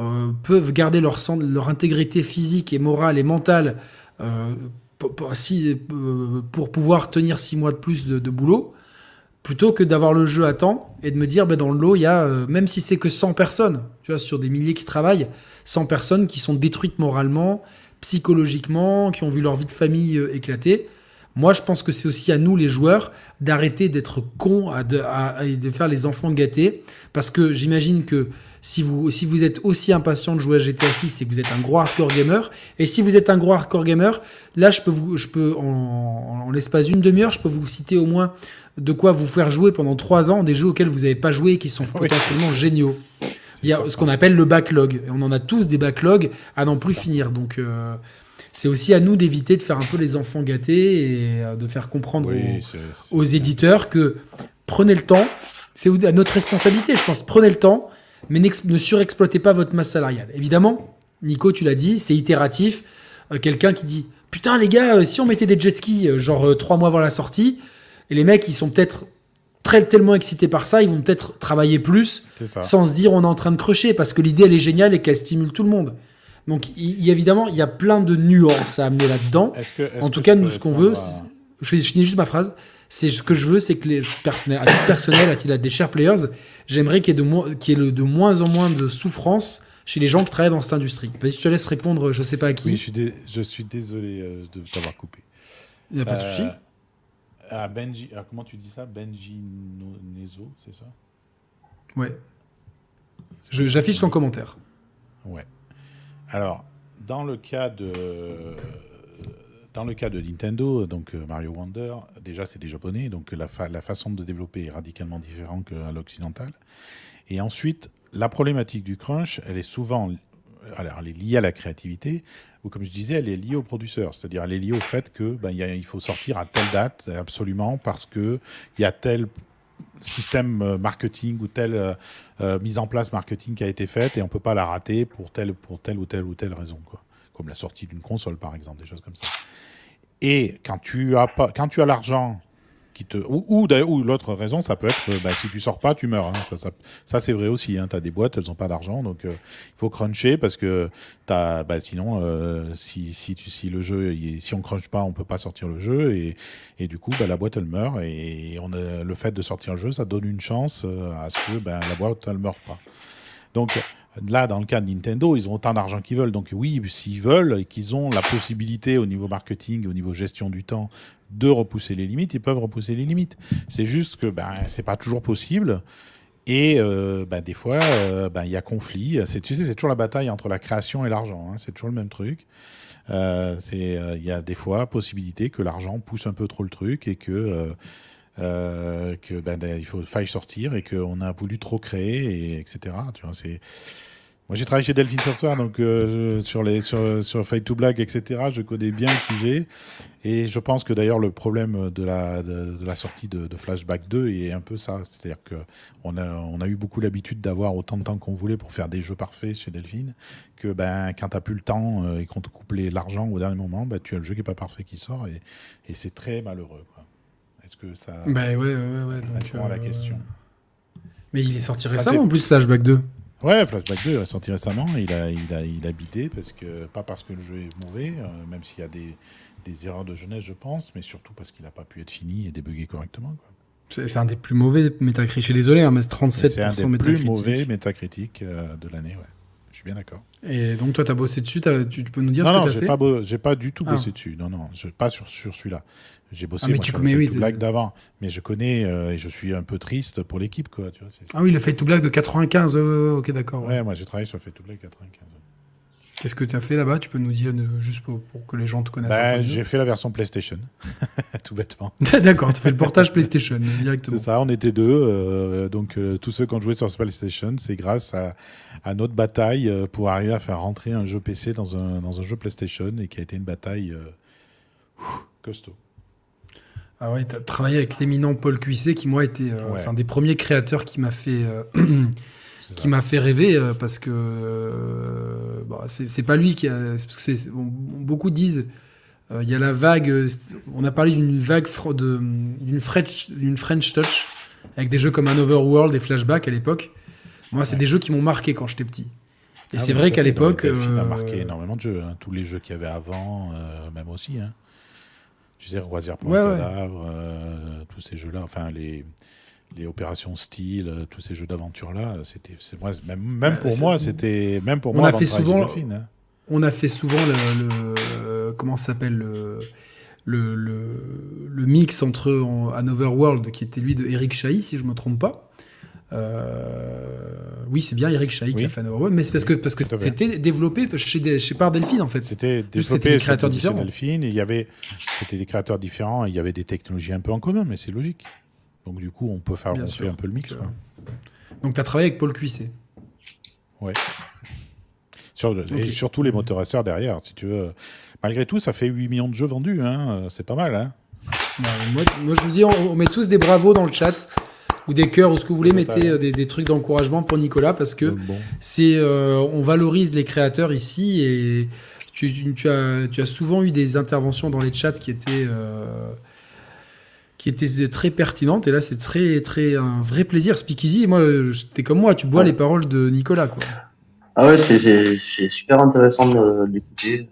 euh, peuvent garder leur, intégrité physique et morale et mentale euh, euh, pour, pouvoir tenir six mois de plus de, boulot, plutôt que d'avoir le jeu à temps et de me dire, ben, dans le lot, il y a, même si c'est que 100 personnes, tu vois, sur des milliers qui travaillent, 100 personnes qui sont détruites moralement, psychologiquement, qui ont vu leur vie de famille éclater. Moi, je pense que c'est aussi à nous, les joueurs, d'arrêter d'être cons et de, de faire les enfants gâtés. Parce que j'imagine que si vous, si vous êtes aussi impatient de jouer à GTA 6, c'est que vous êtes un gros hardcore gamer. Et si vous êtes un gros hardcore gamer, là, je peux, vous, je peux en, en l'espace d'une demi-heure, je peux vous citer au moins de quoi vous faire jouer pendant trois ans des jeux auxquels vous n'avez pas joué et qui sont potentiellement géniaux. Il y a ce qu'on appelle le backlog. Et on en a tous des backlogs à n'en plus finir. Donc, euh, c'est aussi à nous d'éviter de faire un peu les enfants gâtés et euh, de faire comprendre aux, aux éditeurs que prenez le temps. C'est à notre responsabilité, je pense. Prenez le temps mais ne surexploitez pas votre masse salariale. Évidemment, Nico, tu l'as dit, c'est itératif. Euh, quelqu'un qui dit Putain, les gars, euh, si on mettait des jet skis, euh, genre trois mois avant la sortie, et les mecs, ils sont peut-être très, tellement excités par ça, ils vont peut-être travailler plus sans se dire on est en train de crocher, parce que l'idée, elle est géniale et qu'elle stimule tout le monde. Donc, il, évidemment, il y a plein de nuances à amener là-dedans. En tout cas, nous, ce qu'on veut, je, finis juste ma phrase. C'est ce que je veux, c'est que les personnels, à titre personnel, à titre des chers players, j'aimerais qu'il y ait de, qu ait de moins en moins de souffrance chez les gens qui travaillent dans cette industrie. Vas-y, je te laisse répondre, je sais pas à qui. Oui, je suis, je suis désolé euh, de t'avoir coupé. Il n'y a pas de souci. Euh, Benji, comment tu dis ça? Benji Nezo, c'est ça? Ouais. J'affiche son commentaire. Ouais. Alors, dans le cas de dans le cas de Nintendo, donc euh, Mario Wonder, déjà c'est des japonais, donc la, façon de développer est radicalement différente qu'à l'occidental. Et ensuite, la problématique du crunch, elle est souvent alors, elle est liée à la créativité, ou comme je disais, elle est liée au producteur. C'est-à-dire, elle est liée au fait que ben, il faut sortir à telle date, absolument, parce qu'il y a tel système euh, marketing ou telle euh, mise en place marketing qui a été faite et on peut pas la rater pour telle, pour telle ou telle ou telle raison. Quoi. Comme la sortie d'une console, par exemple, des choses comme ça. Et quand tu as, pas, quand tu as l'argent ou, ou, l'autre raison, ça peut être bah, si tu sors pas, tu meurs. Hein. Ça, ça, c'est vrai aussi. Hein. Tu as des boîtes, elles n'ont pas d'argent, donc euh, il faut cruncher parce que as, bah, sinon, euh, si, si, tu, si le jeu, si on crunch pas, on peut pas sortir le jeu et, et du coup, bah, la boîte elle meurt et on a, le fait de sortir le jeu, ça donne une chance euh, à ce que bah, la boîte elle meurt pas. Donc Là, dans le cas de Nintendo, ils ont autant d'argent qu'ils veulent. Donc oui, s'ils veulent et qu'ils ont la possibilité au niveau marketing, au niveau gestion du temps, de repousser les limites, ils peuvent repousser les limites. C'est juste que ben, c'est pas toujours possible. Et euh, ben, des fois, euh, ben, il y a conflit. Tu sais, c'est toujours la bataille entre la création et l'argent. Hein. C'est toujours le même truc. Euh, il y a des fois possibilité que l'argent pousse un peu trop le truc et que euh, que ben, il faut faille sortir et qu'on a voulu trop créer, et, etc. Tu vois, c'est moi, j'ai travaillé chez Delphine Software, donc euh, sur les sur, sur Fight to Black, etc. Je connais bien le sujet, et je pense que d'ailleurs le problème de la sortie de, Flashback 2 est un peu ça, c'est-à-dire que on a on a eu beaucoup l'habitude d'avoir autant de temps qu'on voulait pour faire des jeux parfaits chez Delphine, que ben quand t'as plus le temps euh, et qu'on te coupe l'argent au dernier moment, ben, tu as le jeu qui est pas parfait qui sort, et, et c'est très malheureux. Est-ce que ça. Bah ouais, ouais, ouais. Donc, à la euh, question. Mais il est sorti récemment en plus, Flashback 2. Ouais, Flashback 2 est sorti récemment. Il a, il a, il a bidé, parce que, pas parce que le jeu est mauvais, euh, même s'il y a des, des, erreurs de jeunesse, je pense, mais surtout parce qu'il n'a pas pu être fini et débugué correctement. C'est un des plus mauvais métacritiques. Je suis désolé, hein, mais 37% C'est un des plus mauvais métacritiques euh, de l'année, ouais. Je suis bien d'accord. Et donc, toi, tu as bossé dessus, tu, peux nous dire non, ce que tu as fait Non, j'ai pas du tout bossé ah. dessus. Non, non, je, pas sur, sur celui-là. J'ai bossé ah, mais tu connais, oui, Black d'avant, mais je connais euh, et je suis un peu triste pour l'équipe, quoi. Tu vois, ah oui, le Fade to Black de 95, ok, d'accord. Ouais. moi j'ai travaillé sur le Fade to Black 95. Qu'est-ce que tu as fait là-bas Tu peux nous dire juste pour, que les gens te connaissent bah, J'ai fait la version PlayStation, tout bêtement. D'accord, tu fais le portage PlayStation directement. C'est ça, on était deux. Euh, donc euh, tous ceux qui ont joué sur PlayStation, c'est grâce à, à, notre bataille pour arriver à faire rentrer un jeu PC dans un, dans un jeu PlayStation et qui a été une bataille costaud. Ah ouais, tu as travaillé avec l'éminent Paul Cuisset, qui moi était, euh, c'est un des premiers créateurs qui m'a fait, euh, qui m'a fait rêver euh, parce que bah, c'est pas lui qui a, beaucoup disent, il y a la vague, on a parlé d'une vague d'une French, French Touch avec des jeux comme An Overworld et Flashback à l'époque. Moi, c'est des jeux qui m'ont marqué quand j'étais petit. Et ah c'est vrai qu'à l'époque, a marqué énormément de jeux. Hein. Tous les jeux qu'il y avait avant, même aussi. Hein. Tu sais, Roisière pour un cadavre, euh, tous ces jeux-là, enfin les, les opérations style, euh, tous ces jeux d'aventure-là, c'était, même, même pour moi, c'était même pour on moi. A fait souvent, hein. On a fait souvent le, comment s'appelle le, le, le, mix entre An Overworld, qui était lui de Eric Chahi, si je me trompe pas, oui, c'est bien Eric Chahi qui a fait mais c'est parce que, parce que c'était développé chez, chez par Delphine en fait. C'était développé des créateurs différents. Delphine, il y avait, c'était des créateurs différents, il y avait des technologies un peu en commun, mais c'est logique. Donc du coup, on peut faire on fait un peu le mix. Donc tu as travaillé avec Paul Cuisset. Ouais. Sur, Et surtout les motoriseurs derrière, si tu veux. Malgré tout, ça fait 8 millions de jeux vendus, hein. c'est pas mal. Hein. moi, moi, je vous dis, on, on, met tous des bravos dans le chat ou des cœurs ou ce que vous voulez, mettez euh, des, trucs d'encouragement pour Nicolas parce que c'est euh, on valorise les créateurs ici et tu, as, tu as souvent eu des interventions dans les chats qui étaient euh, qui étaient très pertinentes et là c'est très très un vrai plaisir. Speakeasy moi t'es comme moi tu bois les paroles de Nicolas quoi. Ah ouais, c'est super intéressant d'écouter.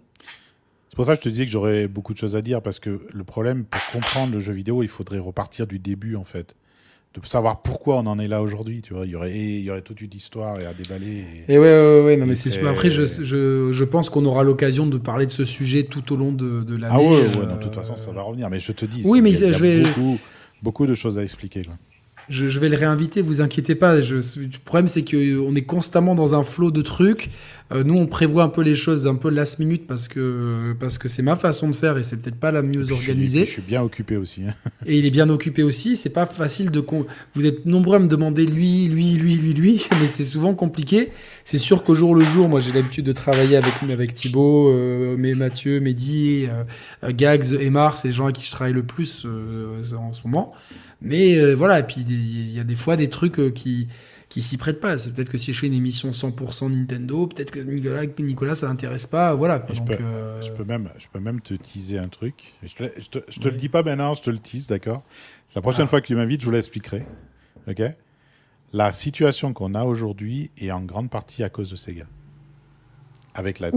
C'est pour ça que je te disais que j'aurais beaucoup de choses à dire, parce que le problème, pour comprendre le jeu vidéo, il faudrait repartir du début, en fait de savoir pourquoi on en est là aujourd'hui. Tu vois, il y aurait, il y aurait toute une histoire à déballer. Et, ouais, ouais, ouais, non, mais c'est Après, je, je, je pense qu'on aura l'occasion de parler de ce sujet tout au long de, de l'année. Ah ouais, ouais, de toute façon, ça va revenir. Mais je te dis, oui, mais il y a, je vais... beaucoup, beaucoup de choses à expliquer. Quoi je, vais le réinviter, vous inquiétez pas. Je, le problème, c'est qu'on est constamment dans un flot de trucs. Euh, nous, on prévoit un peu les choses un peu last minute parce que parce que c'est ma façon de faire et c'est peut-être pas la mieux organisée. Je suis, bien occupé aussi. Hein. et il est bien occupé aussi. C'est pas facile de. Vous êtes nombreux à me demander lui, lui, lui, lui, lui, mais c'est souvent compliqué. C'est sûr qu'au jour le jour, moi, j'ai l'habitude de travailler avec avec Thibaut, euh, mais Mathieu, Mehdi, euh, Gags, et Mars, c'est les gens avec qui je travaille le plus en ce moment. Mais euh, voilà, et puis il y a des fois des trucs euh, qui qui s'y prêtent pas. C'est peut-être que si je fais une émission 100% Nintendo, peut-être que Nicolas, Nicolas ça l'intéresse pas. Voilà. je, peux, euh, je, peux, même, je peux même te teaser un truc. Je te, je te, je te le dis pas maintenant, je te le tease, d'accord? La prochaine ah. fois que tu m'invites, je vous l'expliquerai. Ok? La situation qu'on a aujourd'hui est en grande partie à cause de Sega. Avec la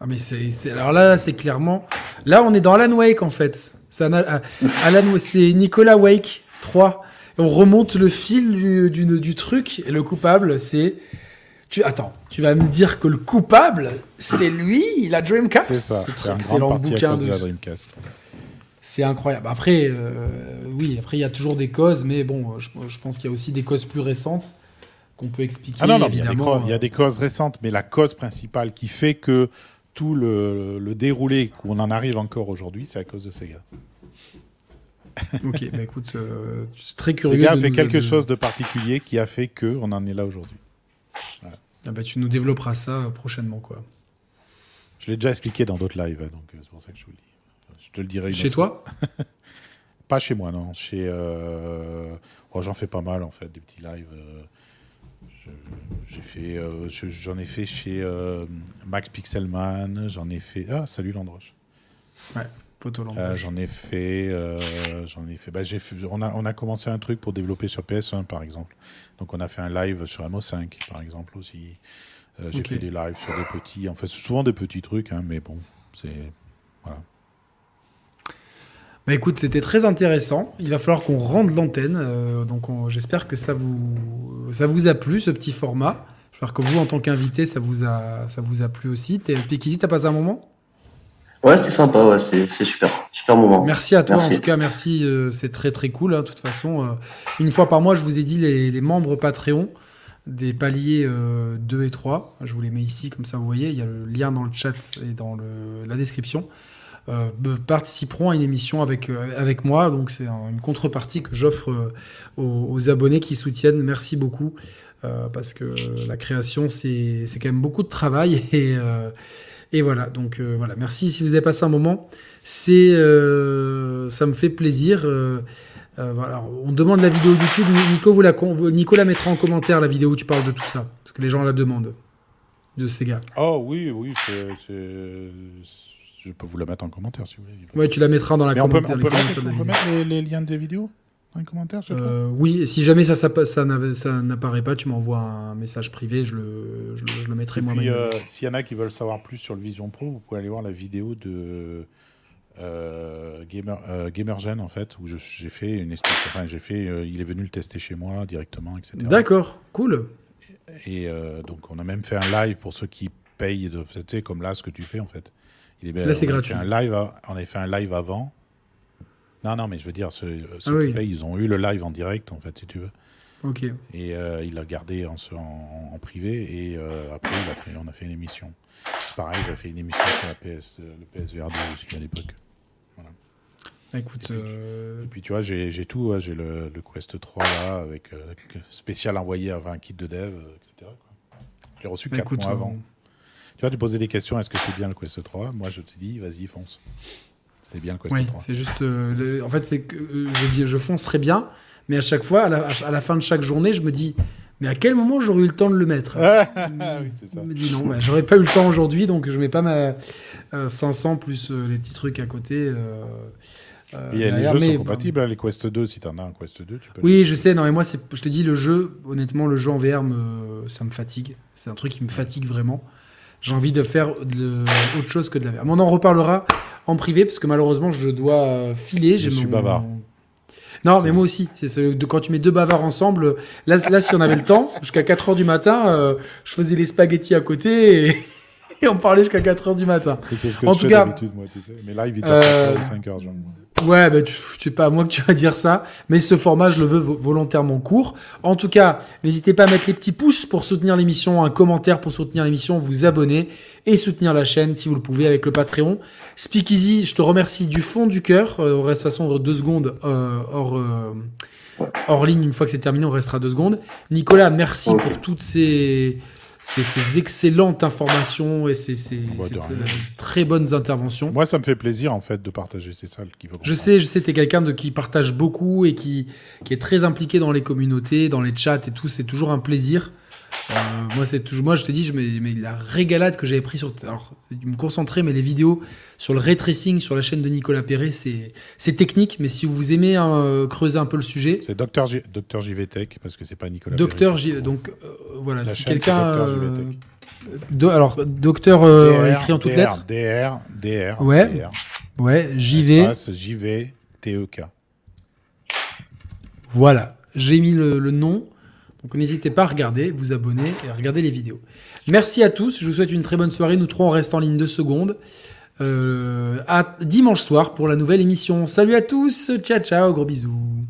ah mais c'est alors là, c'est clairement là on est dans Alan Wake en fait. C'est Alan c'est Nicolas Wake 3. On remonte le fil du, du, du truc et le coupable c'est tu attends, tu vas me dire que le coupable c'est lui, il a Dreamcast? C'est ça. C'est excellent bouquin de, la Dreamcast. C'est incroyable. Après euh, oui, après il y a toujours des causes mais bon, je, je pense qu'il y a aussi des causes plus récentes qu'on peut expliquer. Ah non, non, il y, il y, a des causes récentes, mais la cause principale qui fait que tout le, le déroulé qu'on en arrive encore aujourd'hui, c'est à cause de Sega. ok, bah écoute, euh, très curieux. Sega a fait quelque chose de particulier qui a fait qu'on en est là aujourd'hui. Ah bah, tu nous développeras ça euh, prochainement, quoi. Je l'ai déjà expliqué dans d'autres lives, hein, donc euh, c'est pour ça que je vous le dis. Je te le dirai. Chez toi? Pas chez moi, non. Chez. Oh, J'en fais pas mal, en fait, des petits lives j'ai fait, euh, j'en ai fait chez euh, Max Pixelman, j'en ai fait. Ah, salut Landroche. Ouais, poteau euh, j'en ai fait, j'en ai fait. Bah, j'ai on a, on a commencé un truc pour développer sur PS1 par exemple. Donc on a fait un live sur MO5 par exemple aussi. j'ai fait des lives sur des petits, en fait souvent des petits trucs, hein, mais bon, c'est voilà. Bah écoute, c'était très intéressant. Il va falloir qu'on rende l'antenne. Euh, donc j'espère que ça vous, ça vous a plu, ce petit format. J'espère que vous, en tant qu'invité, ça, vous a, ça vous a plu aussi. Speakeasy, t'as passé un moment? Ouais, c'était sympa, ouais, c'est super, super moment. Merci à toi, en tout cas, merci, euh, c'est très très cool. Hein, de toute façon, euh, une fois par mois, je vous ai dit les, membres Patreon des paliers 2 et 3. Je vous les mets ici, comme ça vous voyez, il y a le lien dans le chat et dans le, la description. Euh, participeront à une émission avec, euh, avec moi. Donc c'est une contrepartie que j'offre euh, aux, abonnés qui soutiennent. Merci beaucoup. parce que la création, c'est quand même beaucoup de travail. Et, et voilà, donc voilà. Merci si vous avez passé un moment. C'est, ça me fait plaisir. voilà. On demande la vidéo YouTube. Nico, vous la, Nico la mettra en commentaire, la vidéo où tu parles de tout ça. Parce que les gens la demandent. De Sega. Oh oui, oui, c'est je peux vous la mettre en commentaire si vous voulez. Ouais, tu la mettras dans la commentaire. On peut, mettre, les, liens des vidéos dans les commentaires euh, Oui, si jamais ça, ça, ça n'apparaît pas, tu m'envoies un message privé, je le, je, le mettrai moi-même. Euh, S'il y en a qui veulent savoir plus sur le Vision Pro, vous pouvez aller voir la vidéo de euh, Gamer, euh, Gamergen, en fait, où j'ai fait une espèce. Enfin, j'ai fait. il est venu le tester chez moi directement, etc. D'accord, cool. Et, donc, on a même fait un live pour ceux qui payent, de, tu sais, comme là, ce que tu fais, en fait. Là, c'est gratuit. Un live, on avait fait un live avant. Non, non, mais je veux dire, ceux, ceux ah ils ont eu le live en direct, en fait, si tu veux. Ok. Et euh, il l'a gardé en, en, privé, et euh, après, a fait, on a fait une émission. C'est pareil, j'ai fait une émission sur la PS, le PSVR 2 aussi à l'époque. Voilà. Écoute. Et puis, tu vois, j'ai tout. j'ai le, Quest 3 là, avec euh, spécial envoyé à 20 kits de dev, etc. Je l'ai reçu 4 mois avant. Tu vois, tu posais des questions, est-ce que c'est bien le Quest 3 Moi, je te dis, vas-y, fonce. C'est bien le Quest oui, 3. C'est juste. Euh, en fait, c'est que euh, je, je foncerai bien, mais à chaque fois, à la, fin de chaque journée, je me dis. Mais à quel moment j'aurais eu le temps de le mettre? Oui, c'est ça. Je me dis non, bah, j'aurais pas eu le temps aujourd'hui, donc je mets pas ma 500 euh, plus les petits trucs à côté. Euh, a les jeux sont compatibles, hein, les Quest 2, si tu en as un Quest 2, tu peux. Oui, je sais, non, mais moi, je te dis, le jeu, honnêtement, le jeu en VR, me, ça me fatigue. C'est un truc qui me fatigue vraiment. J'ai envie de faire de, autre chose que de la VR. Mais on en reparlera en privé, parce que malheureusement, je dois filer. Je suis bavard. Non, mais moi aussi. C'est de, quand tu mets deux bavards ensemble, là, là si on avait le temps, jusqu'à 4 h du matin, euh, je faisais les spaghettis à côté et, et on parlait jusqu'à 4 h du matin. C'est ce que en je tout fais cas, d'habitude, moi, tu sais. Mais là, il à 5 h, genre. Ouais, bah, tu, sais pas à moi que tu vas dire ça, mais ce format, je le veux volontairement court. En tout cas, n'hésitez pas à mettre les petits pouces pour soutenir l'émission, un commentaire pour soutenir l'émission, vous abonner et soutenir la chaîne si vous le pouvez avec le Patreon. Speakeasy, je te remercie du fond du cœur. Euh, on reste de toute façon deux secondes euh, hors, euh, hors ligne. Une fois que c'est terminé, on restera deux secondes. Nicolas, merci pour toutes ces ces, excellentes informations et ces, très bonnes interventions. Moi, ça me fait plaisir en fait de partager. C'est ça qu'il faut. Je sais, je sais, es quelqu'un de qui partage beaucoup et qui, qui est très impliqué dans les communautés, dans les chats et tout. C'est toujours un plaisir. Euh, moi, c'est toujours, moi, je te dis, je mais la régalade que j'avais pris sur, alors, me concentrer, mais les vidéos sur le ray tracing sur la chaîne de Nicolas Perret, c'est, c'est technique, mais si vous aimez hein, creuser un peu le sujet, c'est Docteur Docteur JVTech parce que c'est pas Nicolas. Docteur J, donc euh, voilà, si quelqu'un, euh, alors Docteur écrit en toutes lettres. DR, DR. Ouais. Ouais, JV. JV TEK. Voilà, j'ai mis le nom. Donc n'hésitez pas à regarder, vous abonner et à regarder les vidéos. Merci à tous, je vous souhaite une très bonne soirée. Nous trois, on reste en ligne deux secondes. Euh, à dimanche soir pour la nouvelle émission. Salut à tous, ciao ciao, gros bisous.